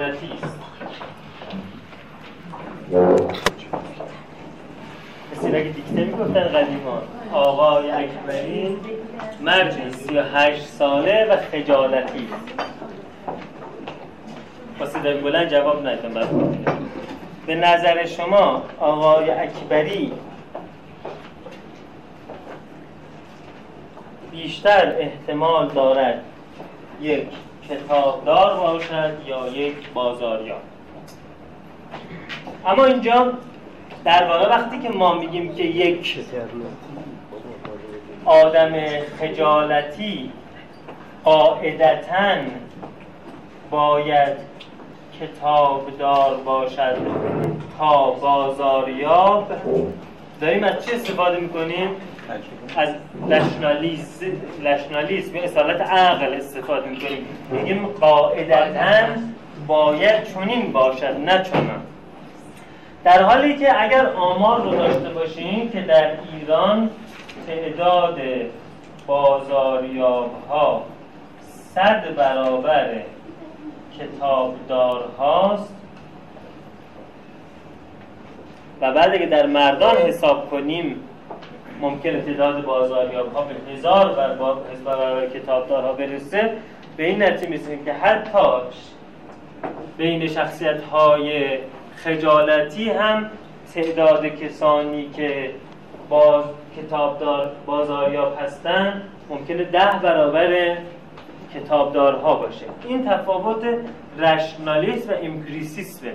کسی که دیکته می‌گفتن قدیما آقای اکبری و هشت ساله و خجالتی با صدای بلند جواب ندادم به نظر شما آقای اکبری بیشتر احتمال دارد یک کتابدار باشد یا یک بازاریاب اما اینجا در واقع وقتی که ما میگیم که یک آدم خجالتی قاعدتا باید کتابدار باشد تا بازاریاب داریم از چه استفاده می‌کنیم؟ از لشنالیسم یا اصالت عقل استفاده می‌کنیم. میگیم قاعدتا باید چنین باشد نه چنان. در حالی که اگر آمار رو داشته باشیم که در ایران تعداد بازاریاب ها صد برابر کتابدار هاست و بعد اگه در مردان حساب کنیم ممکن تعداد بازاریاب ها به هزار برابر کتابدارها برسه. به این نتیجه میسیم که حتی بین شخصیت های خجالتی هم تعداد کسانی که باز کتابدار بازاریاب هستن ممکنه ده برابر کتابدارها باشه. این تفاوت رشنالیسم و امپریسیسمه.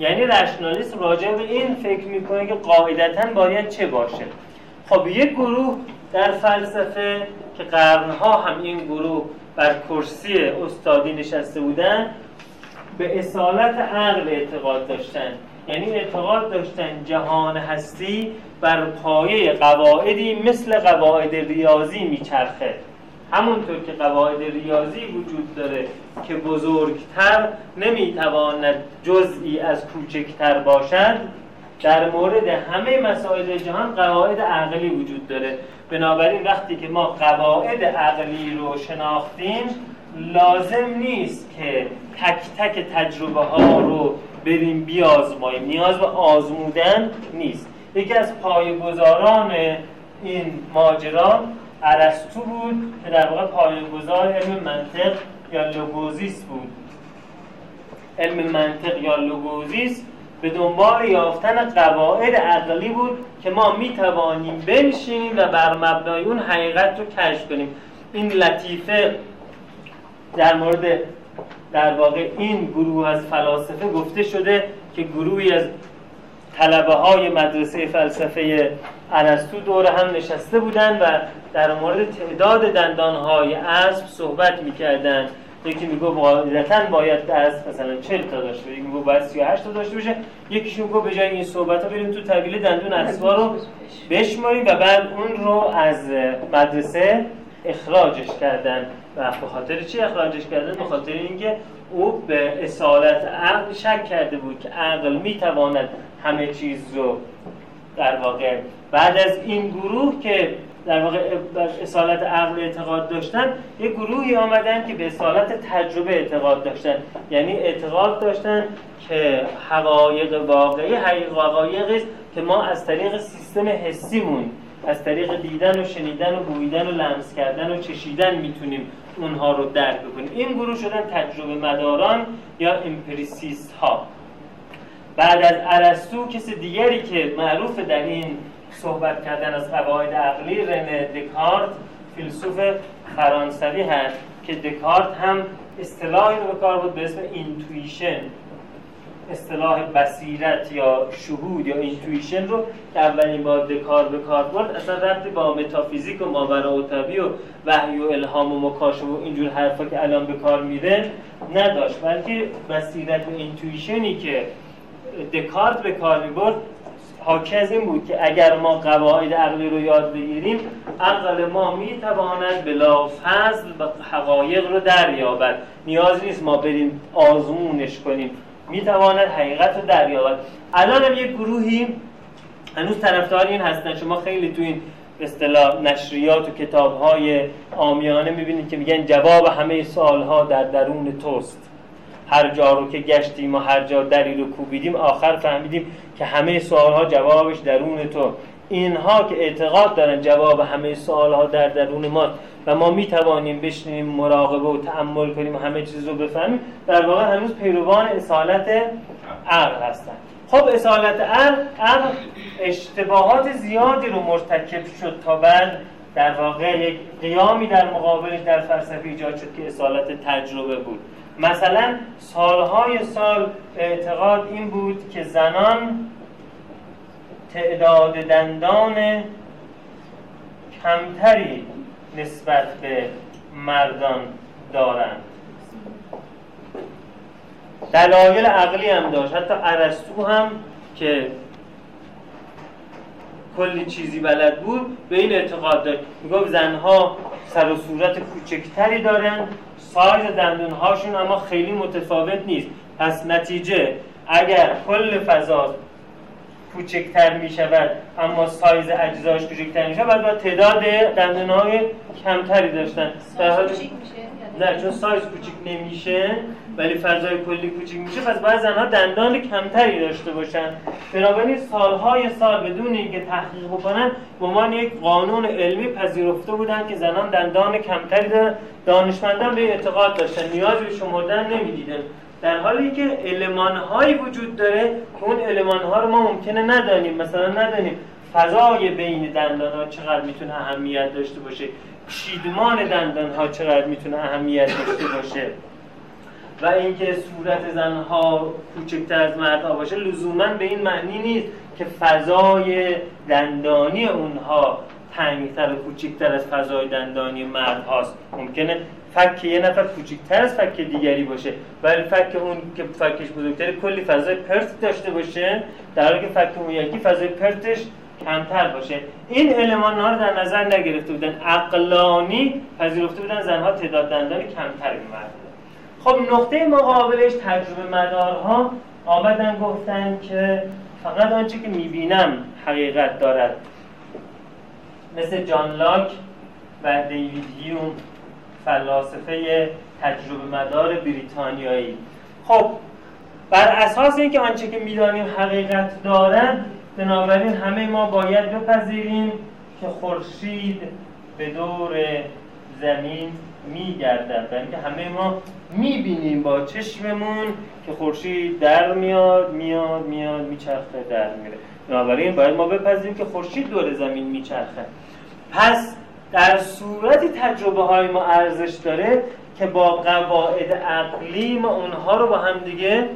یعنی رشنالیسم راجع به این فکر می‌کنه که قاعدتا باید چه باشه. خب یک گروه در فلسفه که قرنها هم این گروه بر کرسی استادی نشسته بودن به اصالت عقل اعتقاد داشتن. یعنی اعتقاد داشتن جهان هستی بر پایه قواعدی مثل قواعد ریاضی میچرخه. همونطور که قواعد ریاضی وجود داره که بزرگتر نمی‌تواند جزئی از کوچکتر باشد. در مورد همه مسائل جهان قواعد عقلی وجود داره. بنابراین وقتی که ما قواعد عقلی رو شناختیم لازم نیست که تک تک تجربه ها رو بریم بیازماییم. نیاز به آزمودن نیست. یکی از پایه‌گذاران این ماجرا ارسطو بود که در واقع پایه‌گذار علم منطق یا لوگوزیس بود. علم منطق یا لوگوزیس به دنبال یافتن قواعد عقلی بود که ما می توانیم بنشینیم و بر مبنای اون حقیقت رو کشف کنیم. این لطیفه در مورد در واقع این گروه از فلاسفه گفته شده که گروهی از طلبه های مدرسه فلسفه ارسطو دور هم نشسته بودند و در مورد تعداد دندان های اسب صحبت می‌کردند. یکی میگه قاعدتا باید دست مثلا 40 تا داشته باشه یکی میگه باید 38 تا داشته باشه یکیشون میگه به جای این صحبت ها بریم تو طویل دندون اسبا رو بشماریم و بعد اون رو از مدرسه اخراجش کردن. و به خاطر چی اخراجش کردن؟ به خاطر اینکه او به اصالت عقل شک کرده بود که عقل می‌تواند همه چیز رو در واقع بعد از این گروه که در واقع اصالت عقل اعتقاد داشتن یه گروهی آمدن که به اصالت تجربه اعتقاد داشتن. یعنی اعتقاد داشتن که حقایق واقعی حقایق است که ما از طریق سیستم حسیمون از طریق دیدن و شنیدن و بویدن و لمس کردن و چشیدن می‌تونیم اونها رو درک بکنیم. این گروه شدن تجربه مداران یا empiricist ها بعد از ارسطو کسی دیگری که معروفه در این صحبت کردن از قواعد عقلی رنه دکارت فیلسوف فرانسوی هست که دکارت هم اصطلاحی رو به کار برد به اسم intuition اصطلاح بصیرت یا شهود یا intuition رو که اولین بار دکارت به کار برد اصلا ربطی با متافیزیک و ماورا و طبیعه و وحی و الهام و مکاشفه و اینجور حرفا که الان به کار میره نداشت. بلکه بصیرت و اینتویشنی که دکارت به کار می‌برد حاکی از این بود که اگر ما قواعد عقلی رو یاد بگیریم عقل ما می‌تواند بلا فضل حقایق رو دریابد. نیاز نیست ما بریم آزمونش کنیم. می‌تواند حقیقت رو دریابد. الان هم یک گروهی هنوز طرفدار این هستن. شما خیلی تو این اصطلاح نشریات و کتاب های آمیانه می‌بینید که میگن جواب همه سوال ها در درون توست. هر جا رو که گشتیم و هر جا دری رو کوبیدیم آخر فهمیدیم که همه سوالها جوابش درون تو. اینها که اعتقاد دارن جواب همه سوالها در درون ما و ما می توانیم بشنیم مراقبه و تعمل کنیم و همه چیز رو بفهمیم. در واقع هنوز پیروان اصالت عقل هستند خب اصالت عقل عقل اشتباهات زیادی رو مرتکب شد تا بعد در واقع یک قیامی در مقابلش در فلسفه ایجاد شد که اصالت تجربه بود. مثلا سالهای سال اعتقاد این بود که زنان تعداد دندان کمتری نسبت به مردان دارند. دلایل عقلی هم داشت. حتی ارسطو هم که کلی چیزی بلد بود به این اعتقاد داشت. می‌گفت زنها سر و صورت کوچکتری دارن سایز دندونهاشون اما خیلی متفاوت نیست. پس نتیجه اگر کل فضا کوچکتر می شود اما سایز اجزاش کوچکتر می شود و تعداد دندونهای کمتری داشتن. در حال نه چون سایز کوچیک نمیشه ولی فضای کلی کوچیک میشه. پس باید زنها دندان کمتری داشته باشن. بنابراین سالهای سال بدون اینکه تحقیق بکنن عنوان یک قانون علمی پذیرفته بودن که زنان دندان کمتری دارن دانشمندان به اعتقاد داشتن. نیاز به شمردن نمی‌دیدن. در حالی که المانهایی وجود داره که اون المانها رو ما ممکنه ندانیم. مثلا ندانیم فضای بین دندان ها چقدر می‌تونه اهمیت داشته باشه. چیدمان دندان ها چقدر می‌تونه اهمیت داشته باشه؟ و اینکه صورت زنها کوچکتر از مردها باشه لزوما به این معنی نیست که فضای دندانی اونها تنگتر و کوچکتر از فضای دندانی مرد هاست. ممکنه فک یه نفر کوچکتر از فک دیگری باشه ولی فک اون که فکش بزرگتر کلی فضای پرت داشته باشه در حالی که فک اون یکی فضای پرتش کمتر باشه. این علمان ها رو در نظر نگرفته بودن. عقلانی پذیرفته بودن زنها تعداد دندان کمتر مرد خب نقطه مقابلش تجربه مدارها آمدن گفتن که فقط آنچه که می‌بینم حقیقت دارد. مثل جان لاک و دیوید هیوم فلاسفه تجربه مدار بریتانیایی. خب بر اساس اینکه آنچه که می‌دانیم حقیقت دارد بنابراین همه ما باید بپذیریم که خورشید به دور زمین میگردد برای اینکه همه ما می‌بینیم با چشممون که خورشید در میاد میاد میاد میچرخه در میره. بنابراین باید ما بپذیریم که خورشید دور زمین میچرخه. پس در صورتی تجربه های ما ارزش داره که با قواعد عقلی ما اونها رو با هم دیگه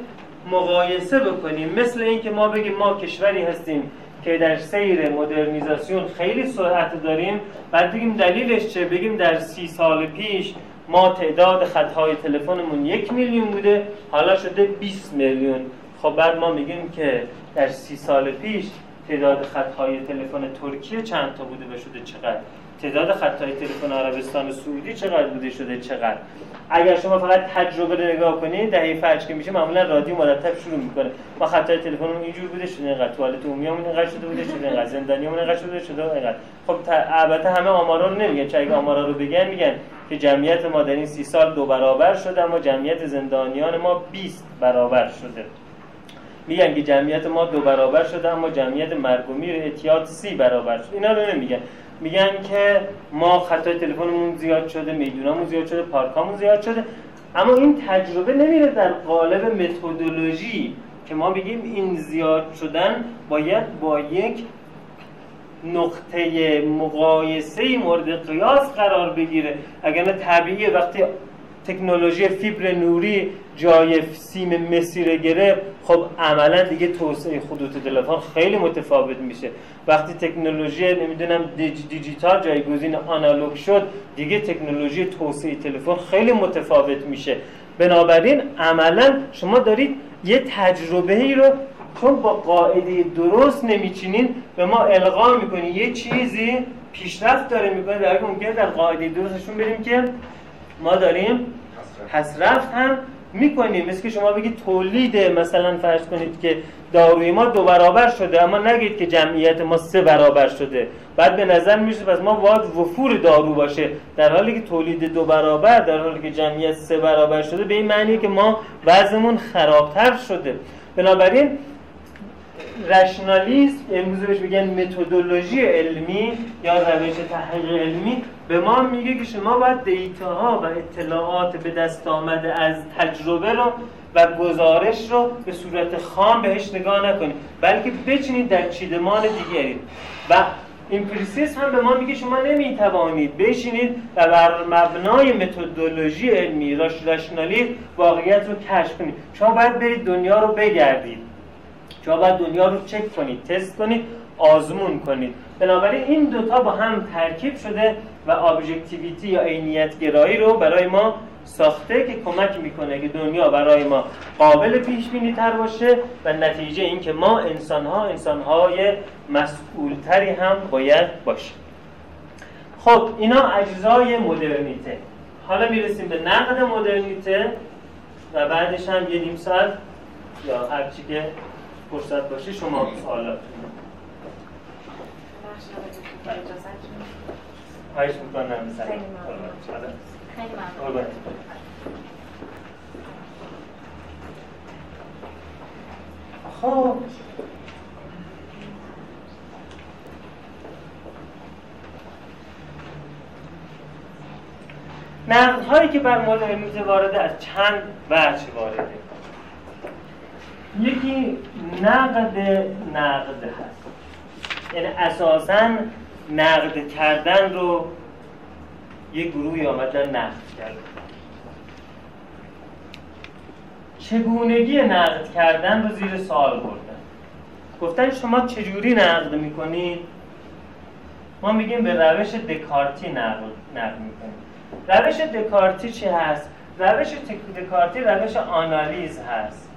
مقایسه بکنیم. مثل اینکه ما بگیم ما کشوری هستیم که در سیر مدرنیزاسیون خیلی سرعت داریم بعد بگیم دلیلش چه؟ بگیم در سی سال پیش ما تعداد خطهای تلفنمون یک میلیون بوده حالا شده 20 میلیون. خب بعد ما میگیم که در سی سال پیش تعداد خطهای تلفن ترکیه چند تا بوده و شده چقدر؟ تعداد خطهای تلفن عربستان سعودی چقدر بوده شده؟ چقدر؟ اگر شما فقط تجربه رو نگاه کنید دهه فرش که میشه معمولا رادیو مرتب شروع می‌کنه. ما خطای تلفنمون اینجور بوده شده اینقدر توالت عمومیمون اینقدر شده بوده شده اینقدر زندانیمون اینقدر شده شده اینقدر. خب البته همه آمارا رو نمیگن. چه اگه آمارا رو بگن میگن که جمعیت ما در این سی سال دو برابر شده اما جمعیت زندانیان ما 20 برابر شده. میگن که جمعیت ما دو برابر شده اما جمعیت مرگ و اعتیاد سی برابر شده. اینا رو نمیگن. میگن که ما خطای تلفنمون زیاد شده میدونامون زیاد شده پارکامون زیاد شده. اما این تجربه نمیره در قالب متدولوژی که ما بگیم این زیاد شدن باید با یک نقطه مقایسه مورد قیاس قرار بگیره. اگر طبیعیه وقتی تکنولوژی فیبر نوری جای سیم مسیر گرفت خب عملا دیگه توسعه خطوط تلفن خیلی متفاوت میشه. وقتی تکنولوژی نمی‌دونم دیجیتال جایگزین آنالوگ شد دیگه تکنولوژی توسعه تلفن خیلی متفاوت میشه. بنابراین عملا شما دارید یه تجربه ای رو چون با قاعده درست نمیچینین به ما القا می‌کنی. یه چیزی پیشرفت داره می‌کنه. در ممکنه در قاعده درستشون بریم که ما داریم پس رفت هم می‌کنیم. مثل که شما بگید تولید مثلا فرض کنید که داروی ما دو برابر شده اما نگید که جمعیت ما سه برابر شده. بعد به نظر میشه پس ما باید وفور دارو باشه. در حالی که تولید دو برابر در حالی که جمعیت سه برابر شده به این معنی که ما وضعمون خرابتر شده. بنابراین رشنالیسم امروز بهش میگن متدولوژی علمی یا روش تحقیق علمی. به ما میگه که شما باید دیتاها و اطلاعات به دست آمده از تجربه رو و گزارش رو به صورت خام بهش نگاه نکنید. بلکه بچینید در چیدمان دیگری. و empiricist هم به ما میگه شما نمی‌توانید بشینید و بر مبنای متدولوژی علمی rationally واقعیت رو کشف کنید. شما باید برید دنیا رو بگردید. شما باید دنیا رو چک کنید تست کنید آزمون کنید. بنابراین این دوتا با هم ترکیب شده و objectivity یا عینیت گرایی رو برای ما ساخته که کمک می‌کنه که دنیا برای ما قابل پیش بینی تر باشه و نتیجه این که ما انسان ها انسان های مسئول تری هم باید باشیم. خب اینا اجزای مدرنیته. حالا می‌رسیم به نقد مدرنیته و بعدش هم یه نیم ساعت یا هر چی که فرصت باشه شما سوالات خواهش می‌کنم خیلی ممنون. خب. نقد هایی که بر مدرنیته وارده از چند وجه وارده؟ یکی نقد نقد هست. یعنی اساسا نقد کردن رو یه گروهی آمدن نقد کرده چگونگی نقد کردن رو زیر سوال بردن. گفتن شما چجوری نقد می‌کنید ما میگیم به روش دکارتی نقد, نقد می‌کنیم. روش دکارتی چی هست؟ روش دکارتی روش آنالیز هست.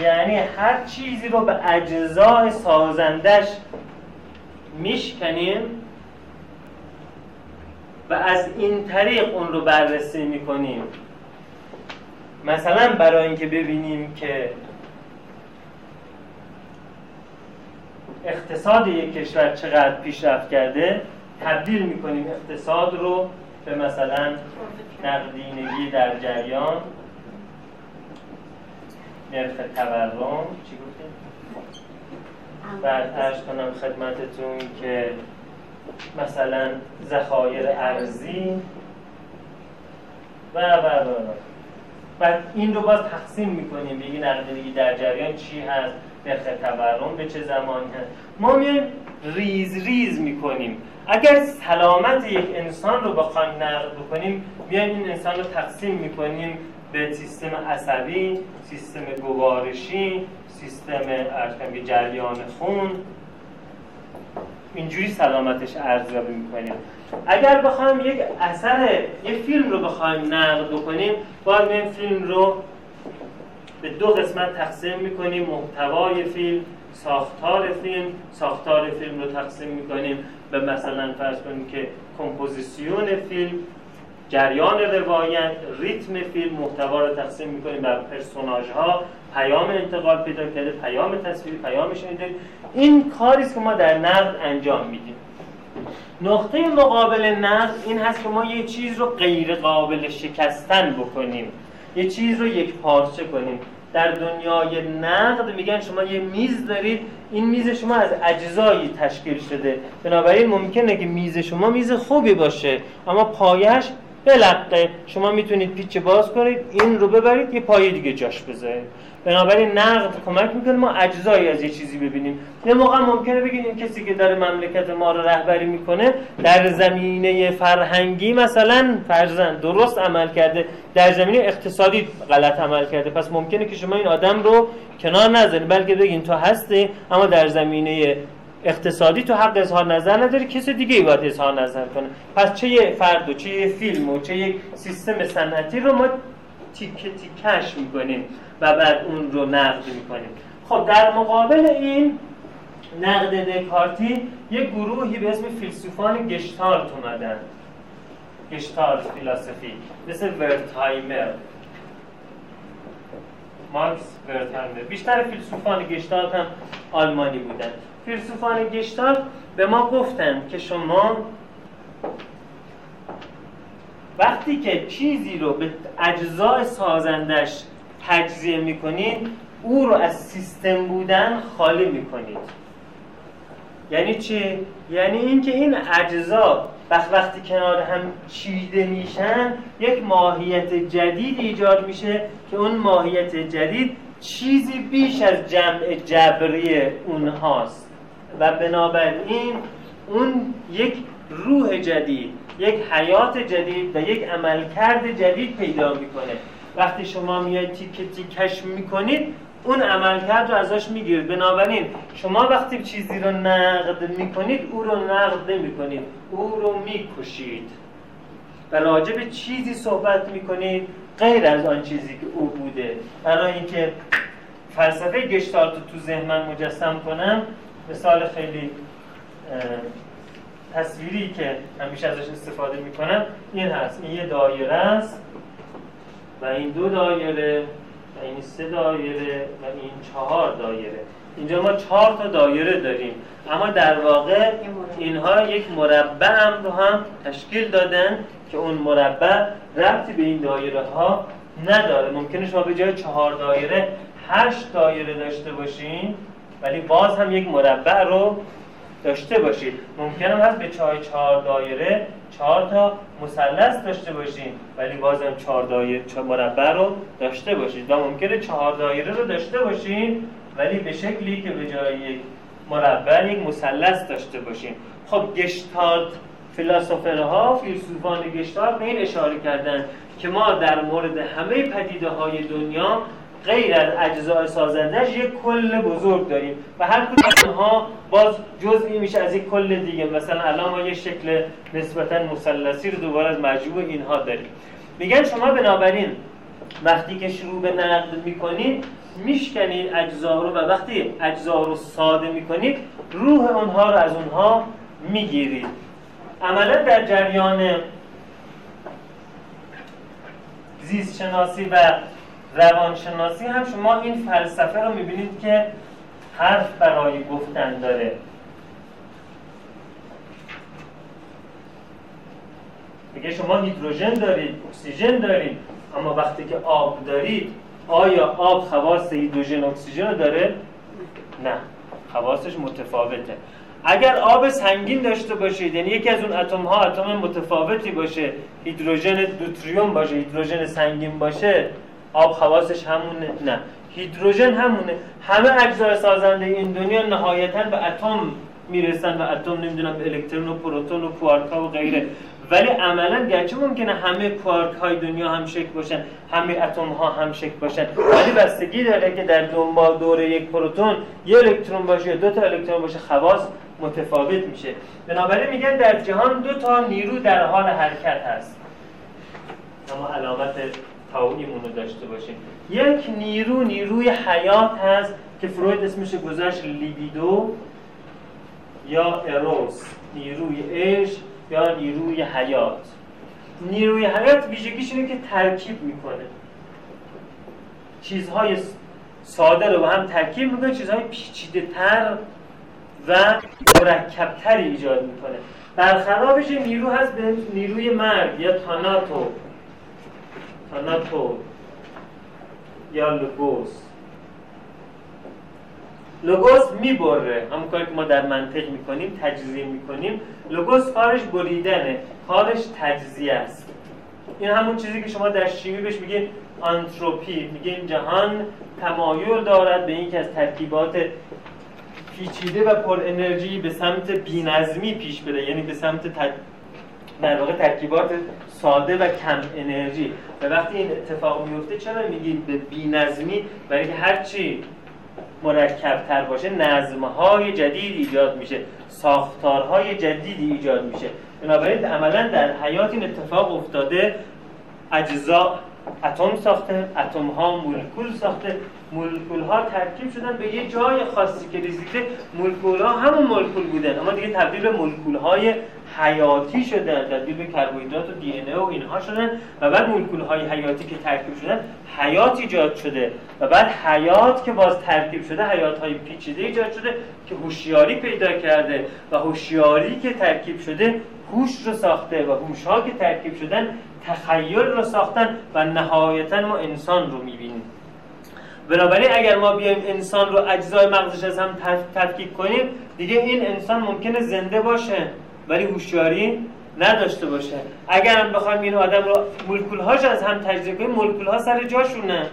یعنی هر چیزی رو به اجزای سازندش میشکنیم و از این طریق اون رو بررسی می‌کنیم. مثلا برای اینکه ببینیم که اقتصاد یک کشور چقدر پیشرفت کرده تبدیل می‌کنیم اقتصاد رو به مثلا نقدینگی در جریان نرخ تورم چی گفتیم؟ بعد ارز کنم خدمتتون که مثلا ذخایر ارزی. و و و بعد این رو باز تقسیم می‌کنیم. بگی نقدینگی در جریان چی هست؟ نرخ تورم به چه زمانی هست؟ ما میایم ریز ریز می‌کنیم. اگر سلامت یک انسان رو بخوایم نقد بکنیم میایم این انسان رو تقسیم می‌کنیم. به سیستم عصبی سیستم گوارشی سیستم ارزکم جریان خون. اینجوری سلامتش ارزیابی می‌کنیم. اگر بخوایم یک اثر یک فیلم رو بخوایم نقد بکنیم باید این فیلم رو به دو قسمت تقسیم می‌کنیم. محتوای فیلم ساختار فیلم. ساختار فیلم رو تقسیم می‌کنیم. به مثلا فرض کنیم که کمپوزیسیون فیلم جریان روایت ریتم فیلم محتوا رو تقسیم می‌کنیم بر پرسوناژ ها پیام انتقال پیدا کرده پیام تصویری پیام شنیداری. این کاری که ما در نقد انجام میدیم. نقطه مقابل نقد این هست که ما یه چیز رو غیر قابل شکستن بکنیم. یه چیز رو یک پارچه کنیم. در دنیای نقد میگن شما یه میز دارید این میز شما از اجزایی تشکیل شده. بنابراین ممکنه که میز شما میز خوبی باشه اما پایش بلقه. شما می‌تونید پیچ باز کنید این رو ببرید یه پایه دیگه جاش بذارید. بنابراین نقد کمک می‌کنه. ما اجزایی از یه چیزی ببینیم. یه موقع ممکنه بگید این کسی که داره مملکت ما رو رهبری می‌کنه در زمینه فرهنگی مثلا فرزن درست عمل کرده در زمینه اقتصادی غلط عمل کرده. پس ممکنه که شما این آدم رو کنار نذارید. بلکه بگین تو هستی اما در زمینه اقتصادی تو حق اظهار نظر نداری کسی دیگه ای باید اظهار نظر کنه. پس چه یه فرد و چه یه فیلم و چه یک سیستم صنعتی رو ما تیکه تیکش می‌کنیم و بعد اون رو نقد می‌کنیم. خب در مقابل این نقد دکارتی یک گروهی به اسم فیلسوفان گشتالت اومدن. گشتالت فیلاسفی مثل ورتهایمر. ماکس ورتهایمر. بیشتر فیلسوفان گشتالت هم آلمانی بودن. فیلسوفان گشتالت به ما گفتن که شما وقتی که چیزی رو به اجزای سازندش تجزیه می‌کنید او رو از سیستم بودن خالی می‌کنید یعنی چی؟ یعنی اینکه این اجزا وقت وقتی کنار هم چیده میشن یک ماهیت جدید ایجاد میشه که اون ماهیت جدید چیزی بیش از جمع جبری اونهاست و بنابراین اون یک روح جدید یک حیات جدید و یک عملکرد جدید پیدا می‌کنه. وقتی شما میاید تیکه تیکش می‌کنید اون عملکرد رو ازش می‌گیرید. بنابراین شما وقتی چیزی رو نقد می‌کنید او رو نقد نمی‌کنید. او رو می‌کشید. و راجع به چیزی صحبت می‌کنید غیر از آن چیزی که او بوده. برای اینکه فلسفه گشتالت تو ذهن مجسم کنم مثال خیلی تصویری که همیشه ازش استفاده می‌کنم این هست. این یه دایره است و این دو دایره و این سه دایره و این چهار دایره. اینجا ما چهار تا دایره داریم. اما در واقع اینها یک مربع هم رو هم تشکیل دادن که اون مربع ربطی به این دایره ها نداره. ممکنه شما به جای چهار دایره هشت دایره داشته باشین. ولی باز هم یک مربع رو داشته باشید. ممکنه هست به چای چهار دایره چهار تا مثلث داشته باشید ولی بازم چهار دایره چهار مربع رو داشته باشید. و ممکنه چهار دایره رو داشته باشید ولی به شکلی که به جای یک مربع یک مثلث داشته باشیم. خب گشتالت فیلسوفرها فیلسوفان گشتالت به این اشاره کردن که ما در مورد همه پدیده های دنیا غیر از اجزای سازندش یک کل بزرگ داریم و هر کدوم از اونها باز جزئی میشه از یک کل دیگه. مثلا الان ما یک شکل نسبتا مثلثی رو دوباره از مجموع اینها داریم. میگن شما بنابراین وقتی که شروع به نقد می‌کنید میشکنید اجزا رو و وقتی اجزا رو ساده می‌کنید روح اونها رو از اونها می‌گیرید. عملا در جریان زیست شناسی و روانشناسی هم شما این فلسفه رو می‌بینید که حرف برای گفتن داره. میگه شما هیدروژن دارید اکسیژن دارید اما وقتی که آب دارید آیا آب خواص هیدروژن اکسیژن رو داره؟ نه خواصش متفاوته. اگر آب سنگین داشته باشید یعنی یکی از اون اتم ها اتم متفاوتی باشه هیدروژن دوتریوم باشه هیدروژن سنگین باشه آب خواصش همونه نه. هیدروژن همونه. همه اجزای سازنده این دنیا نهایتا به اتم می‌رسن و اتم نمی‌دونم به الکترون و پروتون و کوارک و غیره. ولی عملا گرچه ممکنه همه کوارک های دنیا هم شکل باشن همه اتم ها هم شکل باشن. ولی بستگی داره که در دنبال دوره یک پروتون یه الکترون باشه یا دو تا الکترون باشه خواص متفاوت میشه. بنابراین میگن در جهان دو تا نیرو در حال حرکت هست. اما علامت تاویمون رو داشته باشیم. یک نیرو نیروی حیات هست که فروید اسمش گذاشت لیبیدو یا اروس. نیروی عشق یا نیروی حیات. نیروی حیات ویژگیش اینه که ترکیب می‌کنه. چیزهای ساده رو با هم ترکیب می‌کنه چیزهای پیچیده تر و مرکبتری ایجاد می‌کنه. برخلافش نیرو هست به نیروی مرگ یا تاناتو. تاناتو یا لوگوس. لوگوس می‌بره. همون کاری که ما در منطق می‌کنیم تجزیه می‌کنیم. لوگوس کارش بریدنه. کارش تجزیه است. این همون چیزی که شما در شیمی بهش میگین آنتروپی میگین جهان تمایل دارد به اینکه از ترکیبات پیچیده و پر انرژی به سمت بینظمی پیش بره. یعنی به سمت در واقع ترکیبات ساده و کم انرژی. و وقتی این اتفاق میفته چرا میگید به بینظمی؟ برای که هرچی مرکبتر باشه نظمهای جدید ایجاد میشه ساختارهای جدیدی ایجاد میشه. بنابراین عملا در حیات این اتفاق افتاده اجزا اتم ساخته اتم ها مولکول ساخته. مولکول ها ترکیب شدن به یه جای خاصی که رسیده مولکول ها همون مولکول بودن. اما دیگه تبدیل به مولکول های حیاتی شدن تبدیل به کربوهیدرات و دی و اینها شدن و بعد مولکول های حیاتی که ترکیب شدن حیات ایجاد شده و بعد حیات که باز ترکیب شده حیات های پیچیده ایجاد شده که هوشیاری پیدا کرده و هوشیاری که ترکیب شده هوش رو ساخته و هوش ها که ترکیب شدن تخیل رو ساختن و نهایتا ما انسان رو می‌بینیم. بنابراین اگر ما بیایم انسان رو اجزای مغزش از هم تفکیک کنیم دیگه این انسان ممکنه زنده باشه. ولی هوشیاری نداشته باشه. اگر هم بخوایم این آدم رو مولکول هاش از هم تجزیه کنیم مولکول ها سر جاشونه.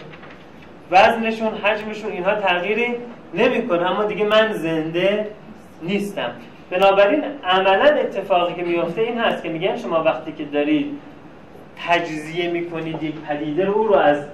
وزنشون حجمشون اینها تغییری نمی‌کنه. اما دیگه من زنده نیستم. بنابراین عملا اتفاقی که میفته این هست که میگن شما وقتی که دارید تجزیه می‌کنید یک پدیده رو او رو از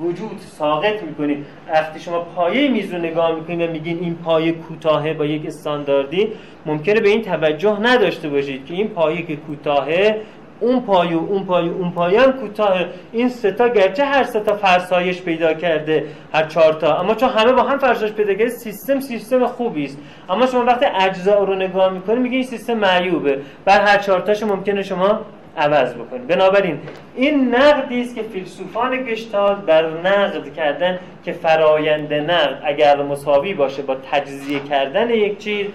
وجود ساقط می‌کنید وقتی شما پایه میز رو نگاه می‌کنید و میگین این پایه کوتاهه با یک استانداردی ممکنه به این توجه نداشته باشید که این پایه که کوتاهه اون پایه اون پایه اون پایه هم کوتاه این ستا گرچه هر ستا فرسایش پیدا کرده هر چهار تا. اما چون همه با هم فرسایش پیدا کرده سیستم سیستم خوبی است. اما شما وقتی اجزا رو نگاه می‌کنید میگه این سیستم معیوبه. بر هر چهار تاش ممکنه شما عوض بکنید بنابراین این نقدی است که فیلسوفان گشتال در نقد کردن که فرایند نقد اگر مساوی باشه با تجزیه کردن یک چیز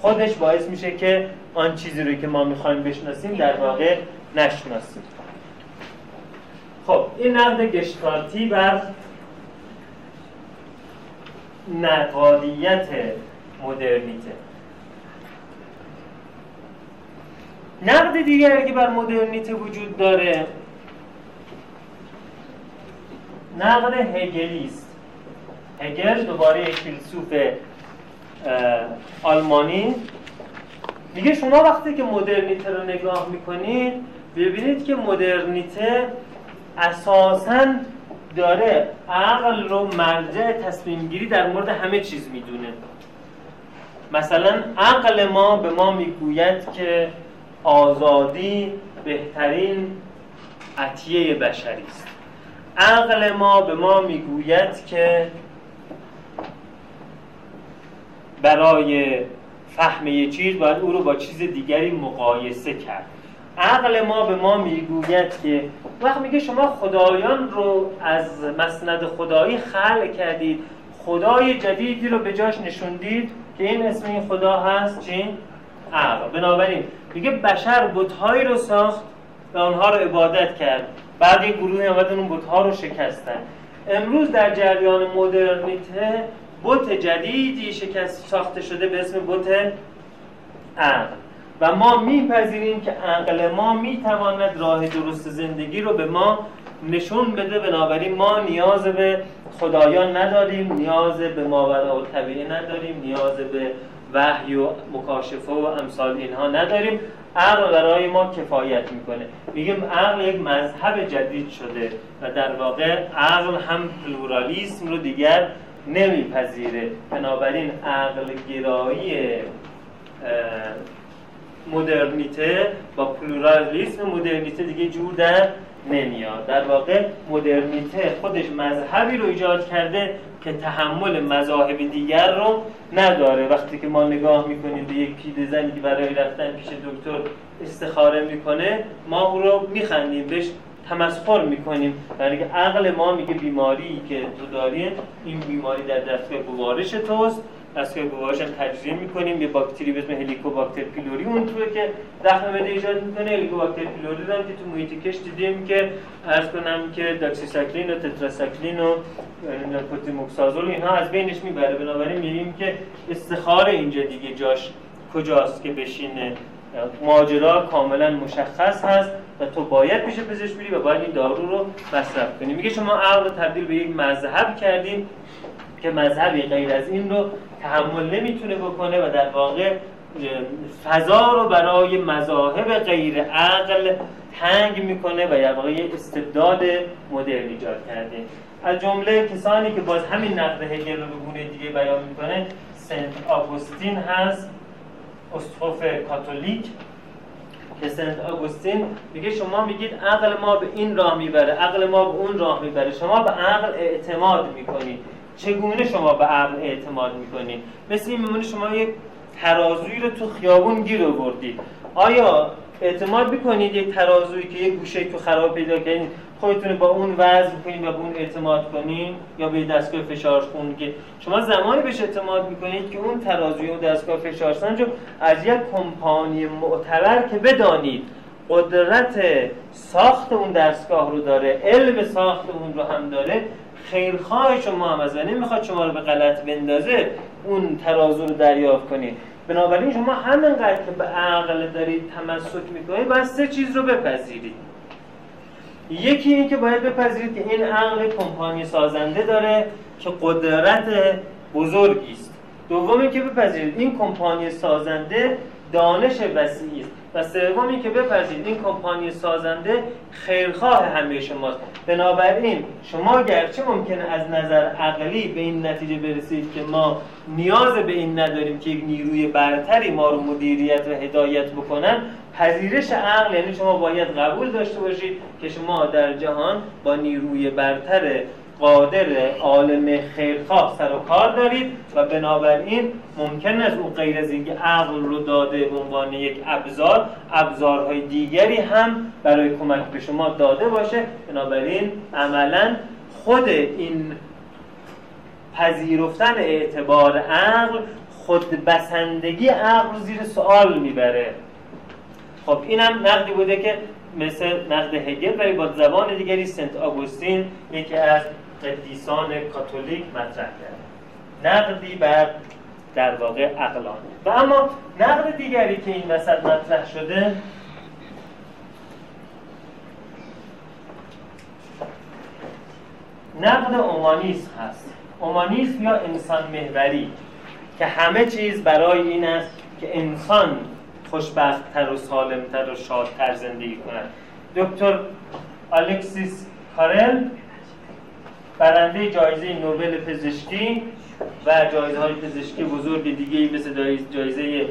خودش باعث میشه که آن چیزی رو که ما می‌خوایم بشناسیم در واقع نشناسیم. خب این نقد گشتالتی بر نقادیت مدرنیته. نقد دیگری که بر مدرنیته وجود داره نقد هگلی است. هگل دوباره یک فیلسوف آلمانی. میگه شما وقتی که مدرنیته رو نگاه می‌کنید ببینید که مدرنیته اساسا داره عقل رو مرجع تصمیم گیری در مورد همه چیز می‌دونه. مثلا عقل ما به ما می‌گوید که آزادی بهترین عطیه بشری است. عقل ما به ما می‌گوید که برای فهم یه چیز باید او رو با چیز دیگری مقایسه کرد. عقل ما به ما می‌گوید که وقت میگه شما خدایان رو از مسند خدایی خلق کردید. خدای جدیدی رو به جاش نشوندید که این اسم این خدا هست چی؟ عقل. بنابراین میگه بشر بتهایی رو ساخت و آنها رو عبادت کرد. بعد یه گروهی آمدن اون بتها رو شکستن. امروز در جریان مدرنیته بت جدیدی شکست ساخته شده به اسم بت عقل. و ما میپذیریم که عقل ما می‌تواند راه درست زندگی رو به ما نشون بده. بنابراین ما نیاز به خدایان نداریم نیاز به ماورا و طبیعه نداریم نیاز به وحی و مکاشفه و امثال اینها نداریم. عقل برای ما کفایت می‌کنه. میگیم عقل یک مذهب جدید شده و در واقع عقل هم پلورالیسم رو دیگر نمیپذیره. بنابراین عقل گرایی مدرنیته با پلورالیسم مدرنیته دیگه جور در نمیاد. در واقع مدرنیته خودش مذهبی رو ایجاد کرده که تحمل مذاهب دیگر رو نداره. وقتی که ما نگاه می‌کنیم به یک پیده زنی که برای رفتن پیش دکتر استخاره می‌کنه ما او رو میخندیم بهش تمسخر می‌کنیم. برای که عقل ما میگه بیماری که تو داری این بیماری در دستگاه گوارش توست. دستگاه گوارش هم تجزیه می‌کنیم. یه باکتری به اسم هلیکوباکتر پیلوری اون توه که زخم معده ایجاد می‌کنه. هلیکوباکتر پیلوری هم که تو محیط کش دیدیم که عرض کنم که داکسیساکلین و تتراساکلین و کوتیموکسازول اینها از بینش می‌بره. بنابراین میگیم که استخاره اینجا دیگه جاش کجاست که بشینه. ماجرا کاملا مشخص هست و تو باید پیش پزشک بری و باید این دارو رو مصرف کنی. میگه شما عقل تبدیل به یک مذهب کردیم که مذهبی غیر از این رو تحمل نمی‌تونه بکنه و در واقع فضا رو برای مذاهب غیر عقل تنگ می‌کنه و در واقع استبداد مدرن ایجاد کرده. از جمله کسانی که باز همین نقد هگل رو به گونه دیگه بیان می‌کنه سنت آگوستین هست اسقف کاتولیک. که سنت آگوستین میگه شما میگید عقل ما به این راه می‌بره عقل ما به اون راه می‌بره. شما به عقل اعتماد می‌کنید. چگونه شما به عقل اعتماد می‌کنید؟ مثل این میمونه شما یک ترازوی رو تو خیابون گیر آوردید. آیا اعتماد می‌کنید یک ترازویی که یک گوشه تو خراب پیدا کردین خودتون با اون وزن کنید و به اون اعتماد کنین یا به دستگاه فشار خون که شما زمانی بهش اعتماد می‌کنید که اون ترازوی و دستگاه فشار سنج از یک کمپانی معتبر که بدانید قدرت ساخت اون دستگاه رو داره علم ساخت اون رو هم داره خیرخواه شما هم از نمی‌خواد شما رو به غلط بندازه. اون ترازو رو دریافت کنید بنابراین شما همینقدر که به عقل دارید تمسک می‌کنید باید سه چیز رو بپذیرید یکی این که باید بپذیرید که این عقل کمپانی سازنده داره که قدرت بزرگی است. دومی که بپذیرید این کمپانی سازنده دانش وسیعی است. و سومی که بپذیرید این کمپانی سازنده خیرخواه همه شماست. بنابراین شما گرچه ممکنه از نظر عقلی به این نتیجه برسید که ما نیاز به این نداریم که یک نیروی برتری ما رو مدیریت و هدایت بکنن پذیرش عقل یعنی شما باید قبول داشته باشید که شما در جهان با نیروی برتر قادر عالم خیرخواه سر و کار دارید و بنابراین ممکن است او غیر از اینکه عقل رو داده به عنوان یک ابزار ابزارهای دیگری هم برای کمک به شما داده باشه. بنابراین عملا خود این پذیرفتن اعتبار عقل خود بسندگی عقل رو زیر سوال می‌بره. خب اینم نقدی بوده که مثل نقد هگل ولی با زبان دیگری سنت آگوستین یکی از قدیسان کاتولیک مطرح کرد. نقدی بر در واقع عقلان. و اما نقد دیگری که این وسط مطرح شده نقد اومانیسم هست. اومانیسم یا انسان محوری که همه چیز برای این است که انسان خوشبختتر و سالمتر و شادتر زندگی کند. دکتر الکسیس کارل برنده جایزه نوبل پزشکی و جایزه های پزشکی بزرگ دیگه مثل جایزه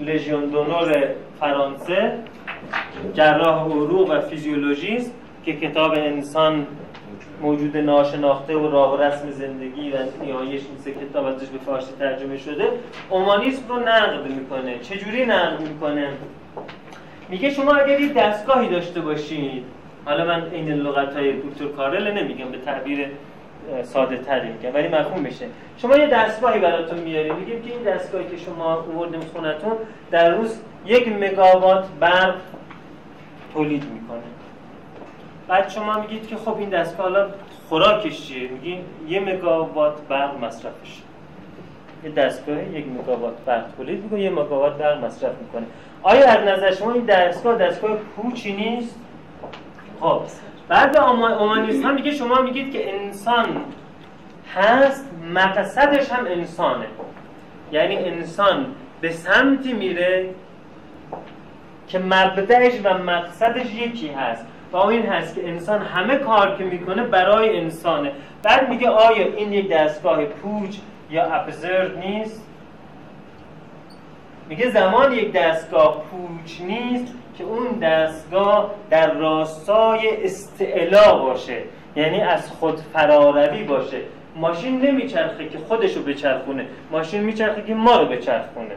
لژیون دونور فرانسه جراح عروق و فیزیولوژیست که کتاب انسان موجود ناشناخته و راه و رسم زندگی و نیایش این سه کتاب ازش به فارسی ترجمه شده اومانیسم رو نقد می‌کنه. چجوری نقد می‌کنه؟ میگه شما اگر یک دستگاهی داشته باشید حالا من این لغت های دکتر کارل نمیگم به تعبیر ساده تری میگم ولی مفهوم بشه. شما یه دستگاهی براتون میاری میگیم که این دستگاهی که شما آوردیم خونتون در روز یک مگاوات برق تولید می‌کنه. بعد شما میگید که خب این دستگاه حالا خوراکش چیه؟ میگین یه مگاوات برق مصرفش یه دستگاه یک مگاوات برق تولید می‌کنه یه مگاوات برق مصرف می‌کنه. آیا از نظر شما این دستگاه دستگاه پوچی نیست؟ خب. بعد اومانیست هم میگه شما میگید که انسان هست مقصدش هم انسانه. یعنی انسان به سمتی میره که مبدعش و مقصدش یکی هست. و این هست که انسان همه کار که می‌کنه برای انسانه. بعد میگه آیا این یک دستگاه پوچ یا ابزرد نیست؟ میگه زمان یک دستگاه پوچ نیست. که اون دستگاه در راستای استعلا باشه یعنی از خود فراروی باشه. ماشین نمیچرخه که خودشو بچرخونه. ماشین میچرخه که ما رو بچرخونه.